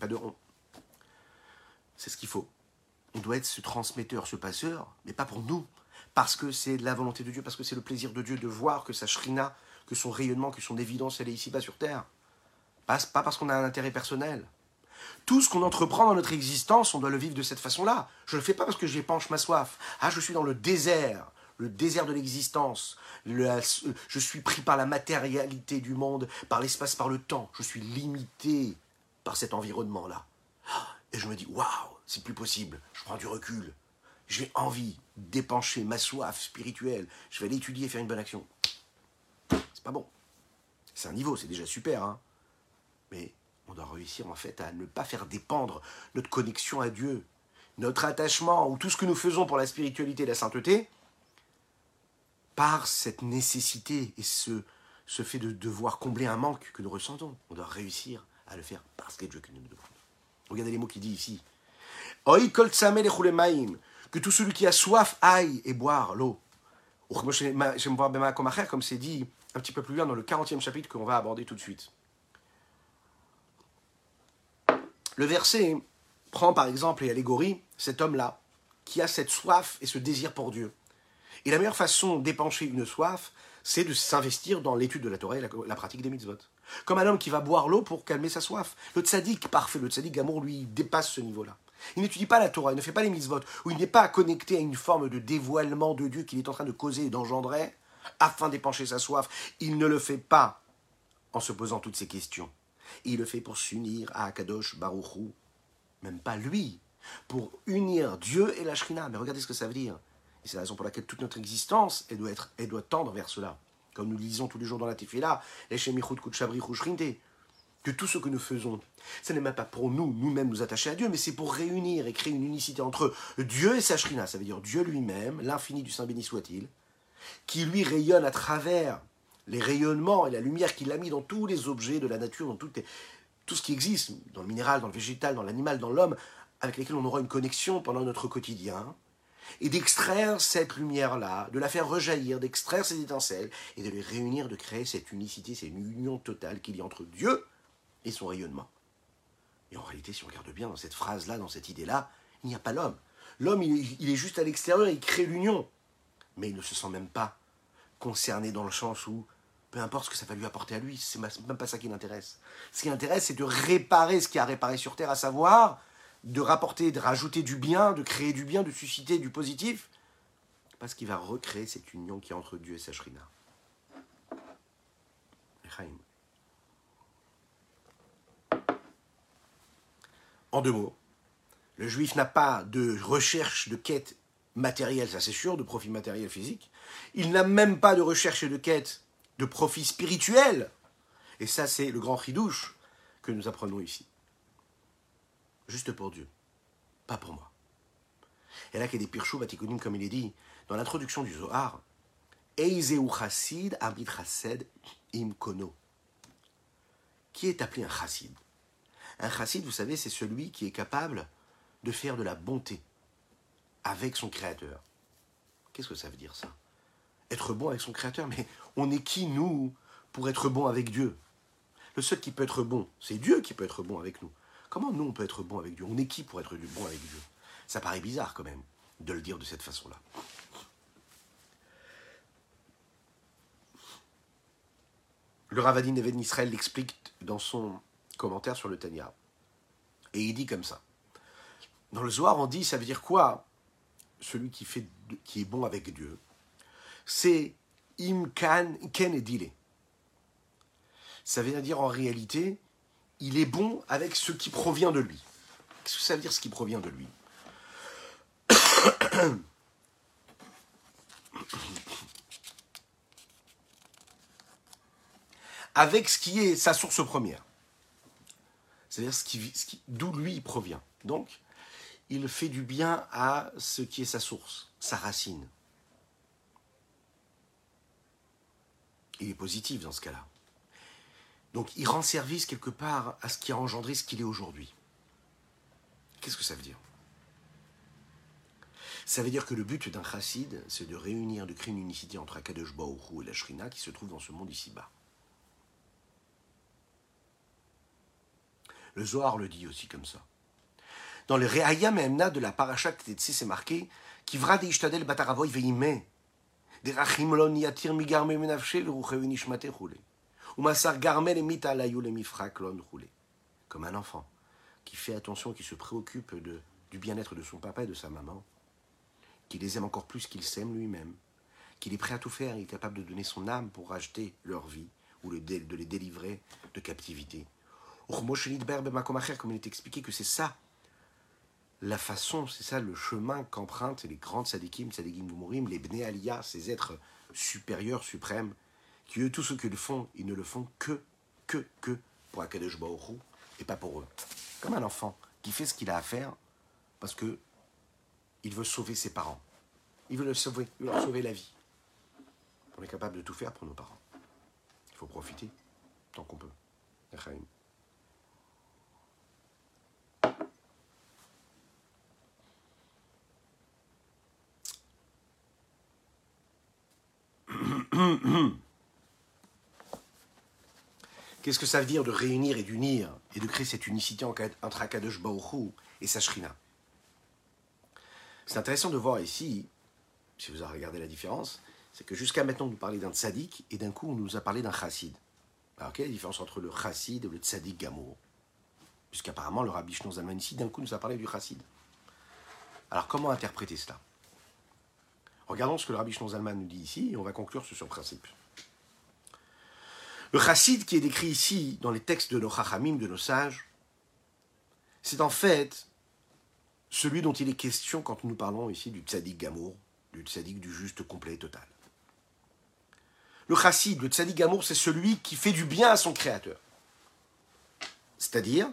Pas de rond. C'est ce qu'il faut. On doit être ce transmetteur, ce passeur, mais pas pour nous. Parce que c'est la volonté de Dieu, parce que c'est le plaisir de Dieu de voir que sa shrina, que son rayonnement, que son évidence, elle est ici-bas sur terre. Pas, parce qu'on a un intérêt personnel. Tout ce qu'on entreprend dans notre existence, on doit le vivre de cette façon-là. Je ne le fais pas parce que j'épanche ma soif. Ah, je suis dans le désert, le désert de l'existence. Je suis pris par la matérialité du monde, par l'espace, par le temps. Je suis limité par cet environnement-là. Et je me dis, waouh, c'est plus possible. Je prends du recul. J'ai envie d'épancher ma soif spirituelle. Je vais l'étudier et faire une bonne action. Pas bon. C'est un niveau, c'est déjà super, hein. Mais on doit réussir en fait à ne pas faire dépendre notre connexion à Dieu, notre attachement ou tout ce que nous faisons pour la spiritualité et la sainteté par cette nécessité et ce, ce fait de devoir combler un manque que nous ressentons. On doit réussir à le faire parce que Dieu qui nous demande. Regardez les mots qu'il dit ici. Que tout celui qui a soif aille et boire l'eau. Comme c'est dit un petit peu plus loin dans le 40e chapitre qu'on va aborder tout de suite. Le verset prend par exemple et allégorie cet homme-là qui a cette soif et ce désir pour Dieu. Et la meilleure façon d'épancher une soif, c'est de s'investir dans l'étude de la Torah et la, pratique des mitzvot. Comme un homme qui va boire l'eau pour calmer sa soif. Le tzaddik parfait, le tzaddik amour, lui, dépasse ce niveau-là. Il n'étudie pas la Torah, il ne fait pas les mitzvot, ou il n'est pas connecté à une forme de dévoilement de Dieu qu'il est en train de causer et d'engendrer afin d'épancher sa soif. Il ne le fait pas en se posant toutes ces questions il le fait pour s'unir à Akadosh Baruchou. Même pas lui. Pour unir Dieu et la Shrina. Mais regardez ce que ça veut dire. Et c'est la raison pour laquelle toute notre existence, elle doit, être, elle doit tendre vers cela. Comme nous lisons tous les jours dans la Tefila, que tout ce que nous faisons, ce n'est même pas pour nous, nous-mêmes, nous attacher à Dieu, mais c'est pour réunir et créer une unicité entre Dieu et sa Shrina. Ça veut dire Dieu lui-même, l'infini du Saint béni soit-il, qui lui rayonne à travers les rayonnements et la lumière qu'il a mis dans tous les objets de la nature, dans tout, tout ce qui existe, dans le minéral, dans le végétal, dans l'animal, dans l'homme, avec lesquels on aura une connexion pendant notre quotidien, et d'extraire cette lumière-là, de la faire rejaillir, d'extraire ces étincelles, et de les réunir, de créer cette unicité, cette union totale qu'il y a entre Dieu et son rayonnement. Et en réalité, si on regarde bien dans cette phrase-là, dans cette idée-là, il n'y a pas l'homme. L'homme, il, est juste à l'extérieur, il crée l'union. Mais il ne se sent même pas concerné dans le sens où, peu importe ce que ça va lui apporter à lui, c'est même pas ça qui l'intéresse. Ce qui l'intéresse, c'est de réparer ce qui a réparé sur Terre, à savoir de rapporter, de rajouter du bien, de créer du bien, de susciter du positif, parce qu'il va recréer cette union qui est entre Dieu et sa shrina. En deux mots, le juif n'a pas de recherche de quête matérielle, ça c'est sûr, de profit matériel physique. Il n'a même pas de recherche et de quête de profit spirituel. Et ça, c'est le grand ridouche que nous apprenons ici juste pour Dieu, pas pour moi. Et là, qu'il y a des pirchou comme il est dit dans l'introduction du Zohar, chassid abid chassid im kono. Qui est appelé un chassid? Un chassid, vous savez, c'est celui qui est capable de faire de la bonté avec son créateur. Qu'est-ce que ça veut dire ça? Être bon avec son créateur, mais on est qui, nous, pour être bon avec Dieu? Le seul qui peut être bon, c'est Dieu qui peut être bon avec nous. Comment nous, on peut être bon avec Dieu? On est qui pour être bon avec Dieu? Ça paraît bizarre quand même de le dire de cette façon-là. Le Ravadin Even Israël l'explique dans son commentaire sur le Tanya. Et il dit comme ça. Dans le Zohar, on dit, ça veut dire quoi? Celui qui, fait, est bon avec Dieu. C'est imkan ken et. Ça veut dire en réalité, il est bon avec ce qui provient de lui. Qu'est-ce que ça veut dire ce qui provient de lui? Avec ce qui est sa source première. C'est-à-dire d'où lui provient. Donc, il fait du bien à ce qui est sa source, sa racine. Il est positif dans ce cas-là. Donc il rend service quelque part à ce qui a engendré ce qu'il est aujourd'hui. Qu'est-ce que ça veut dire? Ça veut dire que le but d'un chassid, c'est de réunir, de créer une unicité entre Akadosh et la Shrina qui se trouve dans ce monde ici-bas. Le Zohar le dit aussi comme ça. Dans le Re'ayam Emna de la Parashat Tetsi, c'est marqué de Ishtadel Bataravoy Veime. Derachim lo niatir migarme menavshe le ruchevinishmate comme un enfant qui fait attention, qui se préoccupe du bien-être de son papa et de sa maman, qui les aime encore plus qu'il s'aime lui-même, qu'il est prêt à tout faire, il est capable de donner son âme pour racheter leur vie ou de les délivrer de captivité. Comme il est expliqué que c'est ça la façon, c'est ça le chemin qu'empruntent les grandes sadikim, sadikim mourim, les bnei aliyah, ces êtres supérieurs, suprêmes, qui eux, tout ce qu'ils font, ils ne le font que, que, que pour Akadosh Baoru et pas pour eux. Comme un enfant qui fait ce qu'il a à faire parce que il veut sauver ses parents. Il veut, le sauver, il veut leur sauver la vie. On est capable de tout faire pour nos parents. Il faut profiter tant qu'on peut. Qu'est-ce que ça veut dire de réunir et d'unir et de créer cette unicité entre Akadosh Baruch et sa C'est intéressant de voir ici, si vous avez regardé la différence, c'est que jusqu'à maintenant on nous parlait d'un tzaddik et d'un coup on nous a parlé d'un chassid. Alors quelle est la différence entre le chassid et le tzaddik gamour Puisqu'apparemment le rabbi Shnozalman ici d'un coup nous a parlé du chassid. Alors comment interpréter cela? Regardons ce que le rabbi Shnozalman nous dit ici et on va conclure sur ce principe. Le chassid qui est décrit ici dans les textes de nos chachamim, de nos sages, c'est en fait celui dont il est question quand nous parlons ici du tzaddik gamour, du tzaddik du juste complet et total. Le chassid, le tzaddik gamour, c'est celui qui fait du bien à son créateur. C'est-à-dire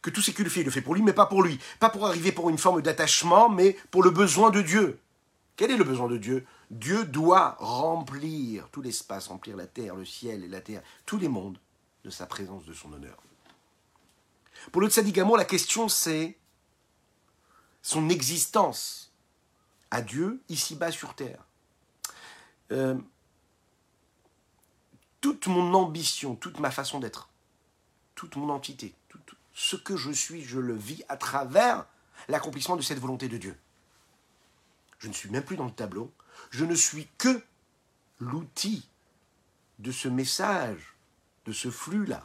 que tout ce qu'il fait, il le fait pour lui, mais pas pour lui. Pas pour arriver pour une forme d'attachement, mais pour le besoin de Dieu. Quel est le besoin de Dieu? Dieu doit remplir tout l'espace, remplir la terre, le ciel et la terre, tous les mondes de sa présence, de son honneur. Pour le tzaddik la question c'est son existence à Dieu ici-bas sur terre. Euh, toute mon ambition, toute ma façon d'être, toute mon entité, tout, ce que je suis, je le vis à travers l'accomplissement de cette volonté de Dieu. Je ne suis même plus dans le tableau, je ne suis que l'outil de ce message, de ce flux-là,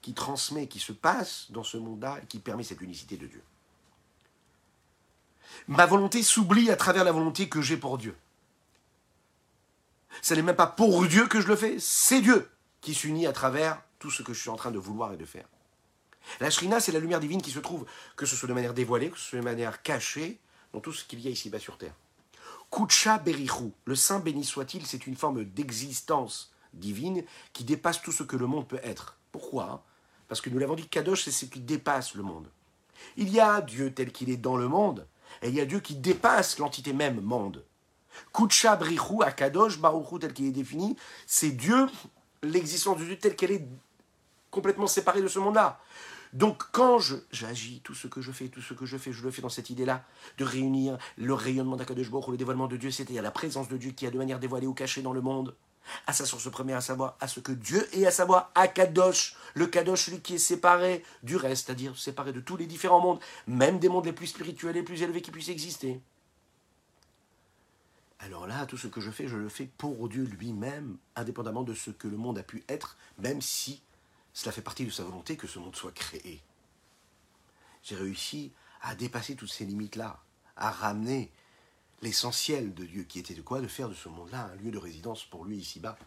qui transmet, qui se passe dans ce monde-là et qui permet cette unicité de Dieu. Ma volonté s'oublie à travers la volonté que j'ai pour Dieu. Ce n'est même pas pour Dieu que je le fais, c'est Dieu qui s'unit à travers tout ce que je suis en train de vouloir et de faire. La Shrina, c'est la lumière divine qui se trouve, que ce soit de manière dévoilée, que ce soit de manière cachée, tout ce qu'il y a ici-bas sur terre. Kucha Berichu, le Saint béni soit-il, c'est une forme d'existence divine qui dépasse tout ce que le monde peut être. Pourquoi Parce que nous l'avons dit, Kadosh, c'est ce qui dépasse le monde. Il y a Dieu tel qu'il est dans le monde, et il y a Dieu qui dépasse l'entité même monde. Kucha Berichu, à Kadosh, Baruchu tel qu'il est défini, c'est Dieu, l'existence de Dieu telle qu'elle est complètement séparée de ce monde-là. Donc quand j'agis, tout ce que je fais, tout ce que je fais, je le fais dans cette idée-là, de réunir le rayonnement d'Akadosh ou le dévoilement de Dieu, c'est-à-dire la présence de Dieu qui a de manière dévoilée ou cachée dans le monde, à sa source première, à savoir à ce que Dieu est, à savoir Akadosh, le Kadosh, lui qui est séparé du reste, c'est-à-dire séparé de tous les différents mondes, même des mondes les plus spirituels et les plus élevés qui puissent exister. Alors là, tout ce que je fais, je le fais pour Dieu lui-même, indépendamment de ce que le monde a pu être, même si cela fait partie de sa volonté que ce monde soit créé. J'ai réussi à dépasser toutes ces limites-là, à ramener l'essentiel de Dieu, qui était de quoi De faire de ce monde-là un lieu de résidence pour lui ici-bas,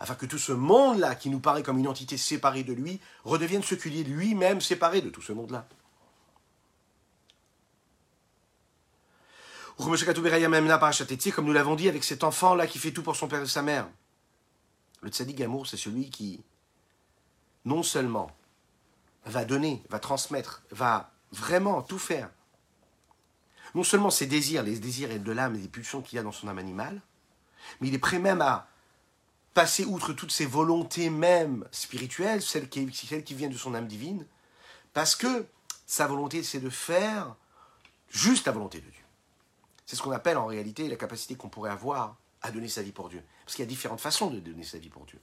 afin que tout ce monde-là, qui nous paraît comme une entité séparée de lui, redevienne ce qu'il est lui-même séparé de tout ce monde-là. Comme nous l'avons dit avec cet enfant-là qui fait tout pour son père et sa mère. Le tzaddik c'est celui qui non seulement va donner, va transmettre, va vraiment tout faire, non seulement ses désirs, les désirs de l'âme et les pulsions qu'il y a dans son âme animale, mais il est prêt même à passer outre toutes ses volontés même spirituelles, celles qui, celles qui viennent de son âme divine, parce que sa volonté, c'est de faire juste la volonté de Dieu. C'est ce qu'on appelle en réalité la capacité qu'on pourrait avoir à donner sa vie pour Dieu. Parce qu'il y a différentes façons de donner sa vie pour Dieu.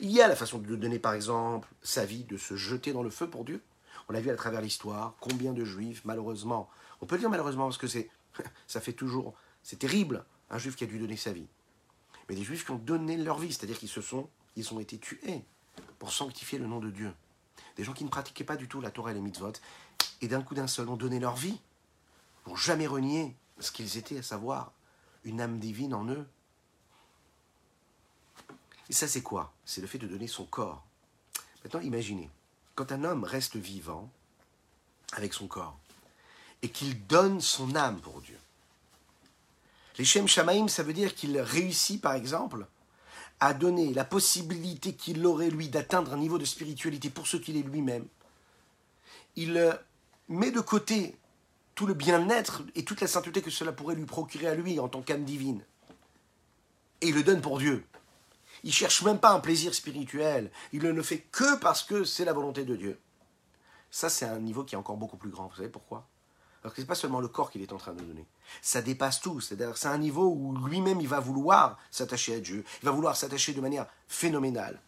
Il y a la façon de donner, par exemple, sa vie, de se jeter dans le feu pour Dieu. On l'a vu à travers l'histoire, combien de juifs, malheureusement, on peut dire malheureusement parce que c'est, ça fait toujours, c'est terrible, un juif qui a dû donner sa vie. Mais des juifs qui ont donné leur vie, c'est-à-dire qu'ils se sont, ils ont été tués pour sanctifier le nom de Dieu. Des gens qui ne pratiquaient pas du tout la Torah et les mitzvot, et d'un coup d'un seul ont donné leur vie pour jamais renier ce qu'ils étaient, à savoir une âme divine en eux, et ça, c'est quoi? C'est le fait de donner son corps. Maintenant, imaginez, quand un homme reste vivant avec son corps et qu'il donne son âme pour Dieu. Les Shem Shamaim, ça veut dire qu'il réussit, par exemple, à donner la possibilité qu'il aurait, lui, d'atteindre un niveau de spiritualité pour ce qu'il est lui-même. Il euh, met de côté tout le bien-être et toute la sainteté que cela pourrait lui procurer à lui en tant qu'âme divine. Et il le donne pour Dieu. Il cherche même pas un plaisir spirituel. Il ne le fait que parce que c'est la volonté de Dieu. Ça, c'est un niveau qui est encore beaucoup plus grand. Vous savez pourquoi? Parce que ce n'est pas seulement le corps qu'il est en train de donner. Ça dépasse tout. C'est-à-dire c'est un niveau où lui-même, il va vouloir s'attacher à Dieu. Il va vouloir s'attacher de manière phénoménale.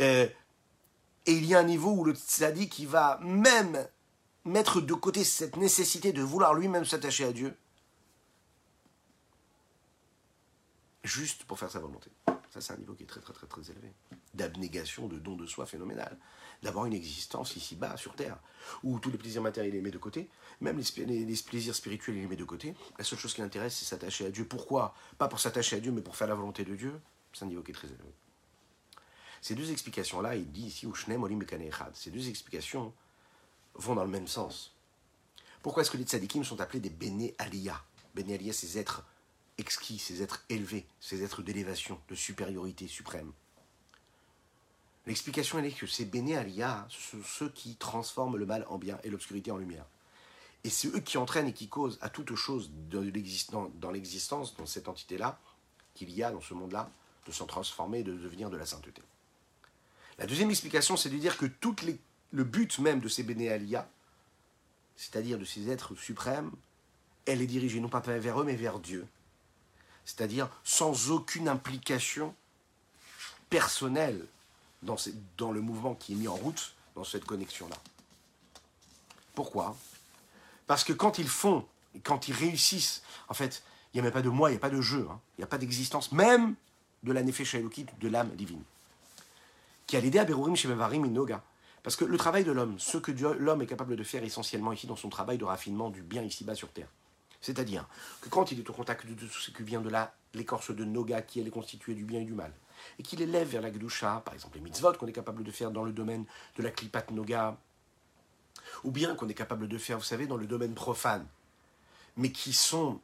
Euh, et il y a un niveau où le tzaddik, va même mettre de côté cette nécessité de vouloir lui-même s'attacher à Dieu, juste pour faire sa volonté. C'est un niveau qui est très, très, très, très élevé. D'abnégation, de don de soi phénoménal. D'avoir une existence ici-bas, sur Terre, où tous les plaisirs matériels, il les met de côté, même les, plaisirs spirituels, il les met de côté. La seule chose qui l'intéresse, c'est s'attacher à Dieu. Pourquoi? Pas pour s'attacher à Dieu, mais pour faire la volonté de Dieu. C'est un niveau qui est très élevé. Ces deux explications-là, il dit ici, ces deux explications vont dans le même sens. Pourquoi est-ce que les tzadikim sont appelés des Bene Aliyah? Bene Aliyah, ces êtres exquis, ces êtres élevés, ces êtres d'élévation, de supériorité suprême. L'explication est que ces béné sont ceux qui transforment le mal en bien et l'obscurité en lumière. Et c'est eux qui entraînent et qui causent à toute chose dans l'existence, dans cette entité-là, qu'il y a dans ce monde-là, de s'en transformer, de devenir de la sainteté. La deuxième explication, c'est de dire que tout le but même de ces Bénéalia, c'est-à-dire de ces êtres suprêmes, elle est dirigée non pas vers eux, mais vers Dieu. C'est-à-dire sans aucune implication personnelle dans, le mouvement qui est mis en route dans cette connexion-là. Pourquoi? Parce que quand ils font, quand ils réussissent, en fait, il n'y a même pas de moi, il n'y a pas de jeu, hein. il n'y a pas d'existence, même de la Nefesh de l'âme divine, qui a l'idée à Berurim Shemevarim Inoga. Parce que le travail de l'homme, ce que l'homme est capable de faire essentiellement ici dans son travail de raffinement du bien ici-bas sur Terre, c'est-à-dire que quand il est au contact de tout ce qui vient de l'écorce de Noga, qui est constituée du bien et du mal, et qu'il élève vers la Gdusha, par exemple les mitzvot qu'on est capable de faire dans le domaine de la Klipat Noga, ou bien qu'on est capable de faire, vous savez, dans le domaine profane, mais qui sont,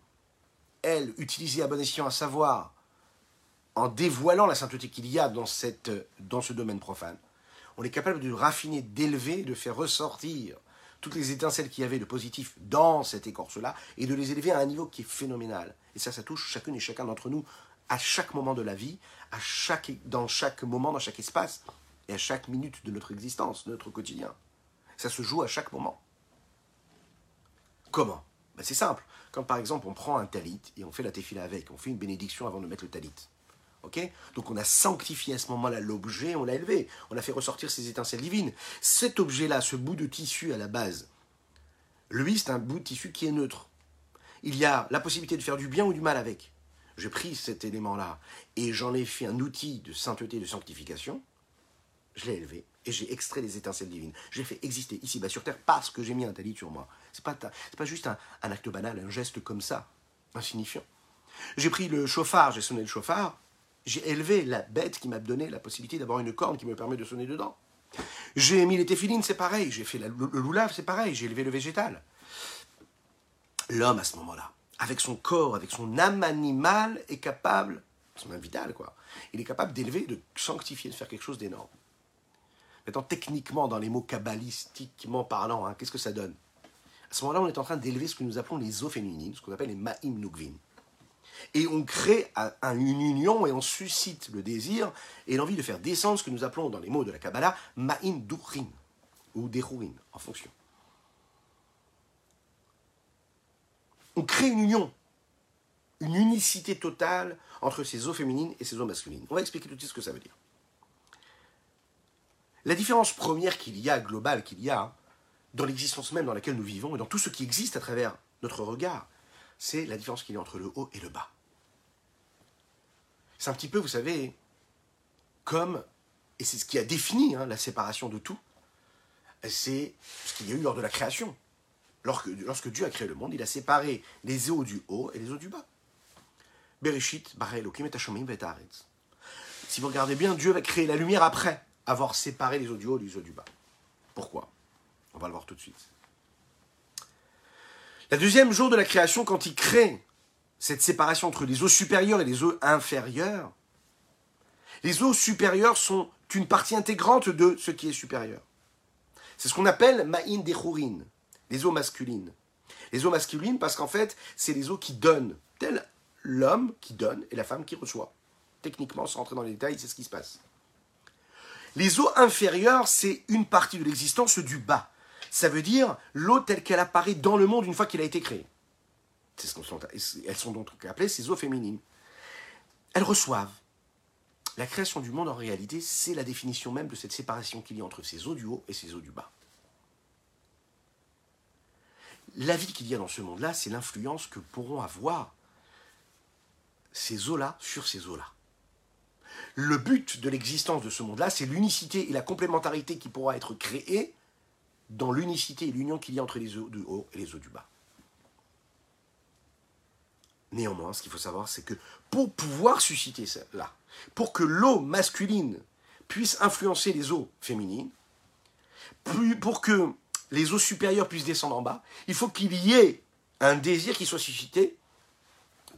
elles, utilisées à bon escient, à savoir, en dévoilant la sainteté qu'il y a dans, cette, dans ce domaine profane. On est capable de raffiner, d'élever, de faire ressortir toutes les étincelles qu'il y avait de positif dans cette écorce-là et de les élever à un niveau qui est phénoménal. Et ça, ça touche chacune et chacun d'entre nous à chaque moment de la vie, à chaque, dans chaque moment, dans chaque espace et à chaque minute de notre existence, de notre quotidien. Ça se joue à chaque moment. Comment? Ben C'est simple. Quand par exemple on prend un talit et on fait la tefila avec, on fait une bénédiction avant de mettre le talit. Donc on a sanctifié à ce moment-là l'objet, on l'a élevé, on a fait ressortir ses étincelles divines. Cet objet-là, ce bout de tissu à la base, lui, c'est un bout de tissu qui est neutre. Il y a la possibilité de faire du bien ou du mal avec. J'ai pris cet élément-là et j'en ai fait un outil de sainteté, de sanctification. Je l'ai élevé et j'ai extrait les étincelles divines. J'ai fait exister ici-bas sur terre parce que j'ai mis un talit sur moi. C'est pas, pas juste un, un acte banal, un geste comme ça, insignifiant. J'ai pris le chauffard, j'ai sonné le chauffard, j'ai élevé la bête qui m'a donné la possibilité d'avoir une corne qui me permet de sonner dedans. J'ai mis les téphilines, c'est pareil. J'ai fait le loulave, c'est pareil. J'ai élevé le végétal. L'homme, à ce moment-là, avec son corps, avec son âme animale, est capable, son âme vitale, quoi, il est capable d'élever, de sanctifier, de faire quelque chose d'énorme. Maintenant, techniquement, dans les mots kabbalistiquement parlant, hein, qu'est-ce que ça donne? À ce moment-là, on est en train d'élever ce que nous appelons les eaux féminines, ce qu'on appelle les ma'im nukvin et on crée une union et on suscite le désir et l'envie de faire descendre ce que nous appelons dans les mots de la Kabbalah Ma'in Durin ou Dehurin en fonction. On crée une union, une unicité totale entre ces eaux féminines et ces eaux masculines. On va expliquer tout de suite ce que ça veut dire. La différence première qu'il y a, globale qu'il y a, dans l'existence même dans laquelle nous vivons et dans tout ce qui existe à travers notre regard, c'est la différence qu'il y a entre le haut et le bas. C'est un petit peu, vous savez, comme, et c'est ce qui a défini hein, la séparation de tout, c'est ce qu'il y a eu lors de la création. Lorsque, Dieu a créé le monde, il a séparé les eaux du haut et les eaux du bas. Bereshit, et Si vous regardez bien, Dieu va créer la lumière après avoir séparé les eaux du haut et les eaux du bas. Pourquoi? On va le voir tout de suite. La deuxième jour de la création, quand il crée cette séparation entre les eaux supérieures et les eaux inférieures, les eaux supérieures sont une partie intégrante de ce qui est supérieur. C'est ce qu'on appelle ma'in dechurin, les eaux masculines. Les eaux masculines parce qu'en fait, c'est les eaux qui donnent, tel l'homme qui donne et la femme qui reçoit. Techniquement, sans rentrer dans les détails, c'est ce qui se passe. Les eaux inférieures, c'est une partie de l'existence du bas ça veut dire l'eau telle qu'elle apparaît dans le monde une fois qu'il a été créé. Ce elles sont donc appelées ces eaux féminines. Elles reçoivent. La création du monde, en réalité, c'est la définition même de cette séparation qu'il y a entre ces eaux du haut et ces eaux du bas. La vie qu'il y a dans ce monde-là, c'est l'influence que pourront avoir ces eaux-là sur ces eaux-là. Le but de l'existence de ce monde-là, c'est l'unicité et la complémentarité qui pourra être créée dans l'unicité et l'union qu'il y a entre les eaux du haut et les eaux du bas. Néanmoins, ce qu'il faut savoir, c'est que pour pouvoir susciter cela, pour que l'eau masculine puisse influencer les eaux féminines, pour que les eaux supérieures puissent descendre en bas, il faut qu'il y ait un désir qui soit suscité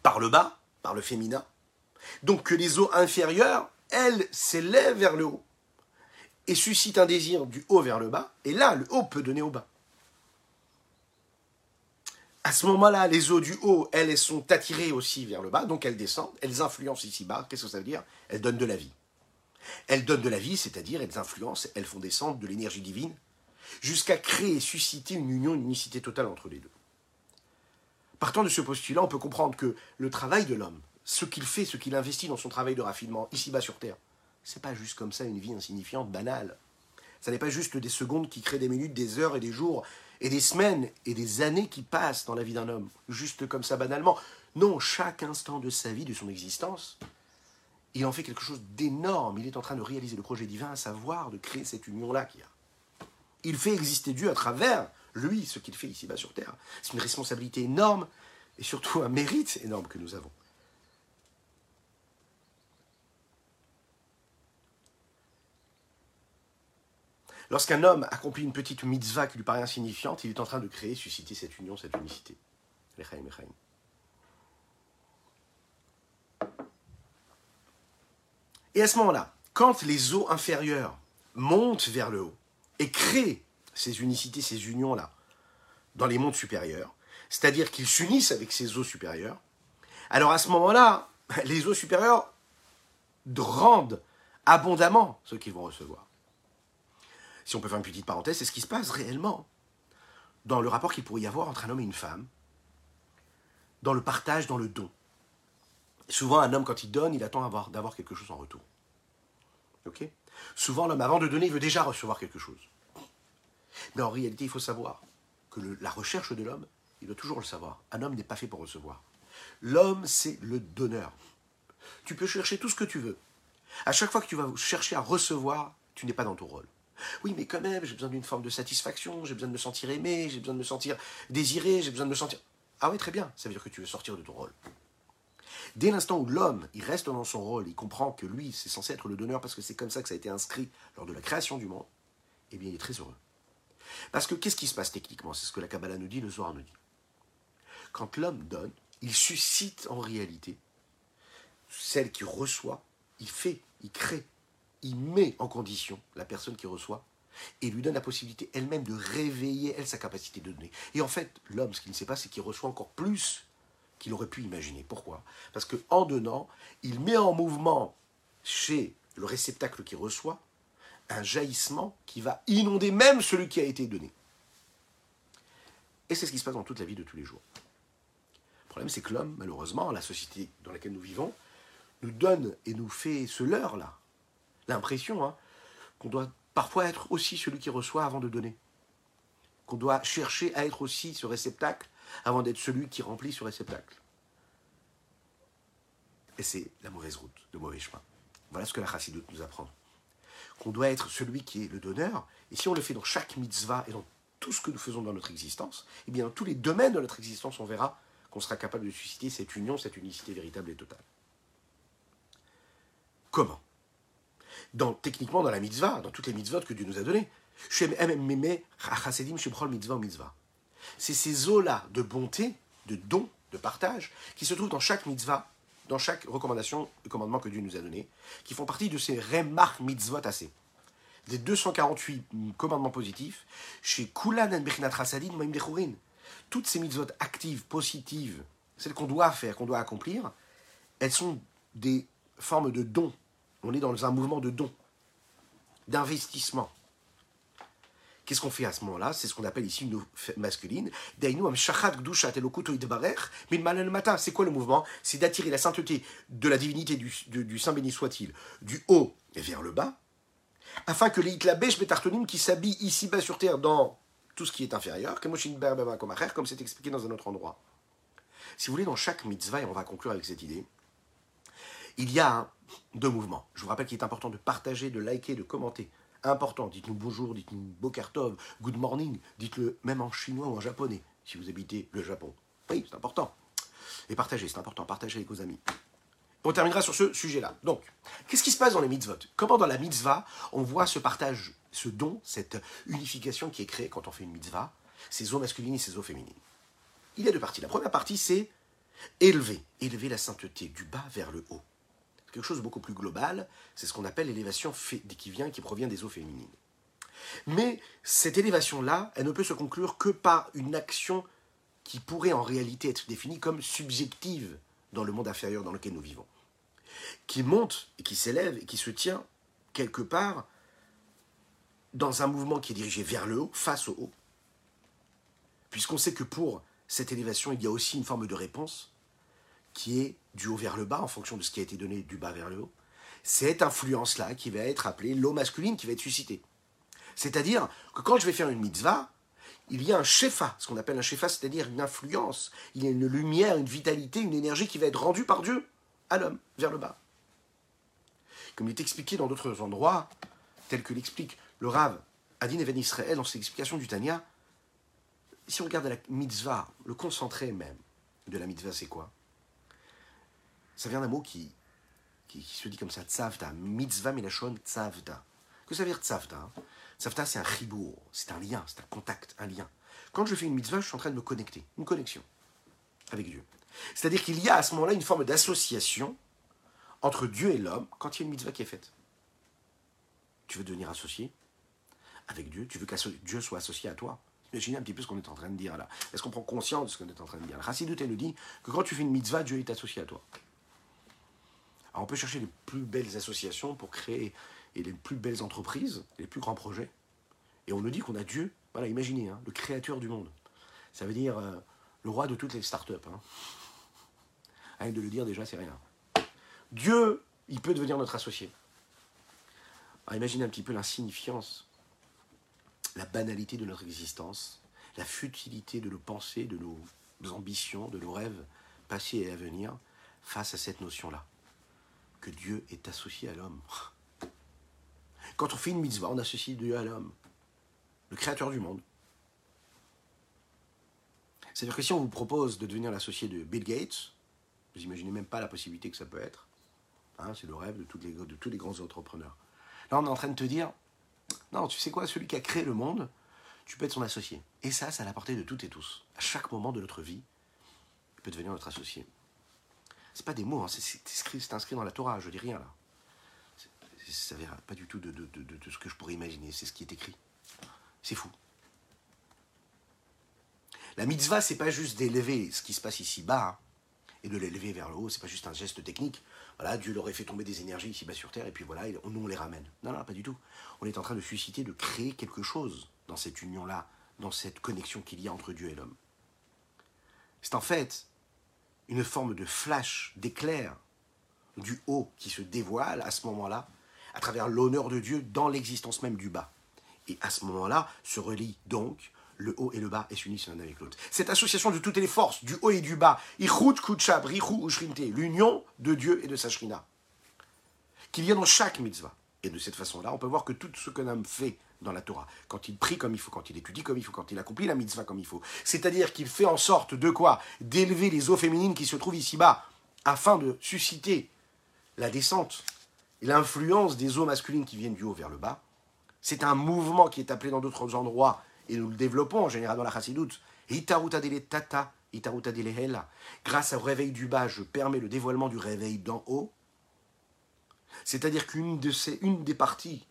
par le bas, par le féminin. Donc que les eaux inférieures, elles, s'élèvent vers le haut et suscite un désir du haut vers le bas, et là, le haut peut donner au bas. À ce moment-là, les eaux du haut, elles, sont attirées aussi vers le bas, donc elles descendent, elles influencent ici-bas. Qu'est-ce que ça veut dire? Elles donnent de la vie. Elles donnent de la vie, c'est-à-dire elles influencent, elles font descendre de l'énergie divine, jusqu'à créer et susciter une union, une unicité totale entre les deux. Partant de ce postulat, on peut comprendre que le travail de l'homme, ce qu'il fait, ce qu'il investit dans son travail de raffinement, ici-bas sur Terre, c'est pas juste comme ça une vie insignifiante, banale. Ça n'est pas juste des secondes qui créent des minutes, des heures et des jours et des semaines et des années qui passent dans la vie d'un homme, juste comme ça banalement. Non, chaque instant de sa vie, de son existence, il en fait quelque chose d'énorme. Il est en train de réaliser le projet divin, à savoir de créer cette union-là qu'il y a. Il fait exister Dieu à travers lui, ce qu'il fait ici-bas sur Terre. C'est une responsabilité énorme et surtout un mérite énorme que nous avons. Lorsqu'un homme accomplit une petite mitzvah qui lui paraît insignifiante, il est en train de créer, susciter cette union, cette unicité. Et à ce moment-là, quand les eaux inférieures montent vers le haut et créent ces unicités, ces unions-là, dans les mondes supérieurs, c'est-à-dire qu'ils s'unissent avec ces eaux supérieures, alors à ce moment-là, les eaux supérieures rendent abondamment ce qu'ils vont recevoir si on peut faire une petite parenthèse, c'est ce qui se passe réellement dans le rapport qu'il pourrait y avoir entre un homme et une femme, dans le partage, dans le don. Souvent, un homme, quand il donne, il attend d'avoir quelque chose en retour. Ok? Souvent, l'homme, avant de donner, il veut déjà recevoir quelque chose. Mais en réalité, il faut savoir que la recherche de l'homme, il doit toujours le savoir. Un homme n'est pas fait pour recevoir. L'homme, c'est le donneur. Tu peux chercher tout ce que tu veux. À chaque fois que tu vas chercher à recevoir, tu n'es pas dans ton rôle. Oui, mais quand même, j'ai besoin d'une forme de satisfaction, j'ai besoin de me sentir aimé, j'ai besoin de me sentir désiré, j'ai besoin de me sentir... Ah oui, très bien, ça veut dire que tu veux sortir de ton rôle. Dès l'instant où l'homme, il reste dans son rôle, il comprend que lui, c'est censé être le donneur parce que c'est comme ça que ça a été inscrit lors de la création du monde, eh bien, il est très heureux. Parce que qu'est-ce qui se passe techniquement? C'est ce que la Kabbalah nous dit, le Zohar nous dit. Quand l'homme donne, il suscite en réalité celle qui reçoit, il fait, il crée il met en condition la personne qui reçoit et lui donne la possibilité elle-même de réveiller, elle, sa capacité de donner. Et en fait, l'homme, ce qu'il ne sait pas, c'est qu'il reçoit encore plus qu'il aurait pu imaginer. Pourquoi? Parce qu'en donnant, il met en mouvement chez le réceptacle qui reçoit un jaillissement qui va inonder même celui qui a été donné. Et c'est ce qui se passe dans toute la vie de tous les jours. Le problème, c'est que l'homme, malheureusement, la société dans laquelle nous vivons, nous donne et nous fait ce leurre-là l'impression hein, qu'on doit parfois être aussi celui qui reçoit avant de donner. Qu'on doit chercher à être aussi ce réceptacle avant d'être celui qui remplit ce réceptacle. Et c'est la mauvaise route, le mauvais chemin. Voilà ce que la chassidoute nous apprend. Qu'on doit être celui qui est le donneur, et si on le fait dans chaque mitzvah et dans tout ce que nous faisons dans notre existence, et eh bien dans tous les domaines de notre existence, on verra qu'on sera capable de susciter cette union, cette unicité véritable et totale. Comment? Techniquement dans la mitzvah, dans toutes les mitzvot que Dieu nous a données. C'est ces eaux-là de bonté, de don, de partage, qui se trouvent dans chaque mitzvah, dans chaque recommandation et commandement que Dieu nous a donné, qui font partie de ces remar mitzvot assez. Des 248 commandements positifs, chez Kulan en Toutes ces mitzvot actives, positives, celles qu'on doit faire, qu'on doit accomplir, elles sont des formes de dons on est dans un mouvement de don, d'investissement. Qu'est-ce qu'on fait à ce moment-là? C'est ce qu'on appelle ici une masculine. C'est quoi le mouvement? C'est d'attirer la sainteté de la divinité du, Saint béni soit-il du haut vers le bas, afin que les bêche Betartonim qui s'habille ici-bas sur terre dans tout ce qui est inférieur, comme c'est expliqué dans un autre endroit. Si vous voulez, dans chaque mitzvah, et on va conclure avec cette idée, il y a deux mouvements. Je vous rappelle qu'il est important de partager, de liker, de commenter. Important, dites-nous bonjour, dites-nous bokertov, good morning, dites-le même en chinois ou en japonais, si vous habitez le Japon. Oui, c'est important. Et partagez, c'est important, partagez avec vos amis. On terminera sur ce sujet-là. Donc, qu'est-ce qui se passe dans les mitzvot? Comment dans la mitzvah, on voit ce partage, ce don, cette unification qui est créée quand on fait une mitzvah, ces eaux masculines et ces eaux féminines Il y a deux parties. La première partie, c'est élever, élever la sainteté du bas vers le haut quelque chose beaucoup plus global, c'est ce qu'on appelle l'élévation qui vient, qui provient des eaux féminines. Mais cette élévation-là, elle ne peut se conclure que par une action qui pourrait en réalité être définie comme subjective dans le monde inférieur dans lequel nous vivons, qui monte et qui s'élève et qui se tient quelque part dans un mouvement qui est dirigé vers le haut, face au haut, puisqu'on sait que pour cette élévation, il y a aussi une forme de réponse qui est du haut vers le bas, en fonction de ce qui a été donné du bas vers le haut. Cette influence-là qui va être appelée l'eau masculine qui va être suscitée. C'est-à-dire que quand je vais faire une mitzvah, il y a un shefa, ce qu'on appelle un shefa, c'est-à-dire une influence, il y a une lumière, une vitalité, une énergie qui va être rendue par Dieu à l'homme, vers le bas. Comme il est expliqué dans d'autres endroits, tel que l'explique le Rav Adin Even Israël dans ses explications du Tanya, si on regarde la mitzvah, le concentré même de la mitzvah, c'est quoi? Ça vient d'un mot qui, se dit comme ça, tzavta, mitzvah milachon tzavta. Que ça veut dire tzavta hein? Tzavta, c'est un ribour, c'est un lien, c'est un contact, un lien. Quand je fais une mitzvah, je suis en train de me connecter, une connexion avec Dieu. C'est-à-dire qu'il y a à ce moment-là une forme d'association entre Dieu et l'homme quand il y a une mitzvah qui est faite. Tu veux devenir associé avec Dieu? Tu veux que Dieu soit associé à toi? Imaginez un petit peu ce qu'on est en train de dire là. Est-ce qu'on prend conscience de ce qu'on est en train de dire? Chassidut, elle nous dit que quand tu fais une mitzvah, Dieu est associé à toi. Alors on peut chercher les plus belles associations pour créer et les plus belles entreprises, les plus grands projets. Et on nous dit qu'on a Dieu, voilà, imaginez, hein, le créateur du monde. Ça veut dire euh, le roi de toutes les startups. Hein. De le dire déjà, c'est rien. Dieu, il peut devenir notre associé. Imaginez un petit peu l'insignifiance, la banalité de notre existence, la futilité de nos pensées, de nos ambitions, de nos rêves passés et à venir face à cette notion-là, que Dieu est associé à l'homme. Quand on fait une mitzvah, on associe Dieu à l'homme, le créateur du monde. C'est-à-dire que si on vous propose de devenir l'associé de Bill Gates, vous imaginez même pas la possibilité que ça peut être. Hein, c'est le rêve de, tous les grands entrepreneurs. Là, on est en train de te dire, non, tu sais quoi, celui qui a créé le monde, tu peux être son associé. Et ça, c'est à la portée de toutes et tous. À chaque moment de notre vie, il peut devenir notre associé. C'est pas des mots, hein, c'est inscrit dans la Torah, je dis rien là ça verra pas du tout de, ce que je pourrais imaginer. C'est ce qui est écrit. C'est fou. La mitzvah, c'est pas juste d'élever ce qui se passe ici-bas hein, et de l'élever vers le haut. C'est pas juste un geste technique. Voilà, Dieu leur aurait fait tomber des énergies ici-bas sur terre et puis voilà, nous on les ramène. Non, non, pas du tout. On est en train de susciter, de créer quelque chose dans cette union-là, dans cette connexion qu'il y a entre Dieu et l'homme. C'est en fait une forme de flash, d'éclair du haut qui se dévoile à ce moment-là à travers l'honneur de Dieu dans l'existence même du bas. Et à ce moment-là se relie donc le haut et le bas et s'unissent l'un avec l'autre. Cette association de toutes les forces, du haut et du bas, l'union de Dieu et de sa shrina, qu'il y a dans chaque mitzvah. Et de cette façon-là, on peut voir que tout ce qu'un homme fait dans la Torah, quand il prie comme il faut, quand il étudie comme il faut, quand il accomplit la mitzvah comme il faut, c'est-à-dire qu'il fait en sorte de quoi? D'élever les eaux féminines qui se trouvent ici-bas, afin de susciter la descente l'influence des eaux masculines qui viennent du haut vers le bas. C'est un mouvement qui est appelé dans d'autres endroits, et nous le développons en général dans la chassidoute. tata, Grâce au réveil du bas, je permets le dévoilement du réveil d'en haut. C'est-à-dire qu'une de une des parties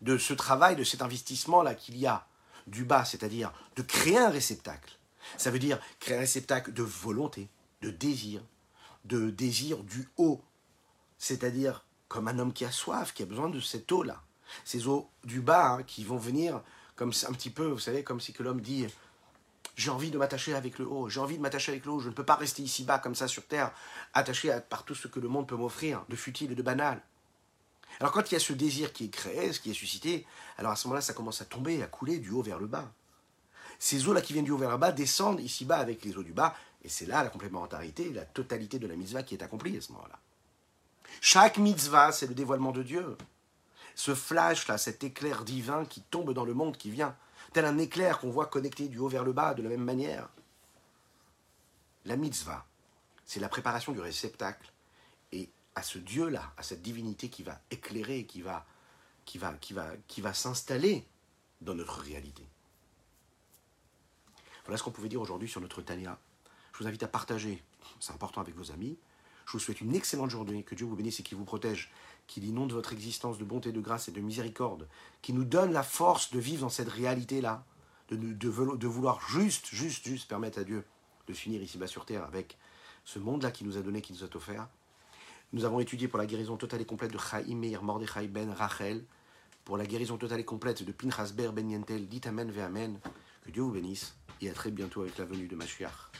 de ce travail, de cet investissement-là qu'il y a du bas, c'est-à-dire de créer un réceptacle, ça veut dire créer un réceptacle de volonté, de désir, de désir du haut c'est-à-dire comme un homme qui a soif, qui a besoin de cette eau-là. Ces eaux du bas hein, qui vont venir comme un petit peu, vous savez, comme si que l'homme dit j'ai envie de m'attacher avec le haut, j'ai envie de m'attacher avec le haut, je ne peux pas rester ici bas comme ça sur terre, attaché par tout ce que le monde peut m'offrir, de futile et de banal. Alors quand il y a ce désir qui est créé, ce qui est suscité, alors à ce moment-là, ça commence à tomber, à couler du haut vers le bas. Ces eaux-là qui viennent du haut vers le bas descendent ici bas avec les eaux du bas, et c'est là la complémentarité, la totalité de la mitzvah qui est accomplie à ce moment-là. Chaque mitzvah, c'est le dévoilement de Dieu. Ce flash-là, cet éclair divin qui tombe dans le monde, qui vient, tel un éclair qu'on voit connecté du haut vers le bas de la même manière. La mitzvah, c'est la préparation du réceptacle. À ce Dieu-là, à cette divinité qui va éclairer, qui va, qui va, qui va, qui va s'installer dans notre réalité. Voilà ce qu'on pouvait dire aujourd'hui sur notre Tania. Je vous invite à partager, c'est important avec vos amis, je vous souhaite une excellente journée, que Dieu vous bénisse et qu'il vous protège, qu'il inonde votre existence de bonté, de grâce et de miséricorde, qu'il nous donne la force de vivre dans cette réalité-là, de, de, de vouloir juste, juste, juste permettre à Dieu de finir ici-bas sur terre avec ce monde-là qui nous a donné, qui nous a offert. Nous avons étudié pour la guérison totale et complète de Chaim Meir Mordechai ben Rachel, pour la guérison totale et complète de Pinchas Ber ben Yentel. Dites Amen ve Amen. Que Dieu vous bénisse et à très bientôt avec la venue de Mashiach.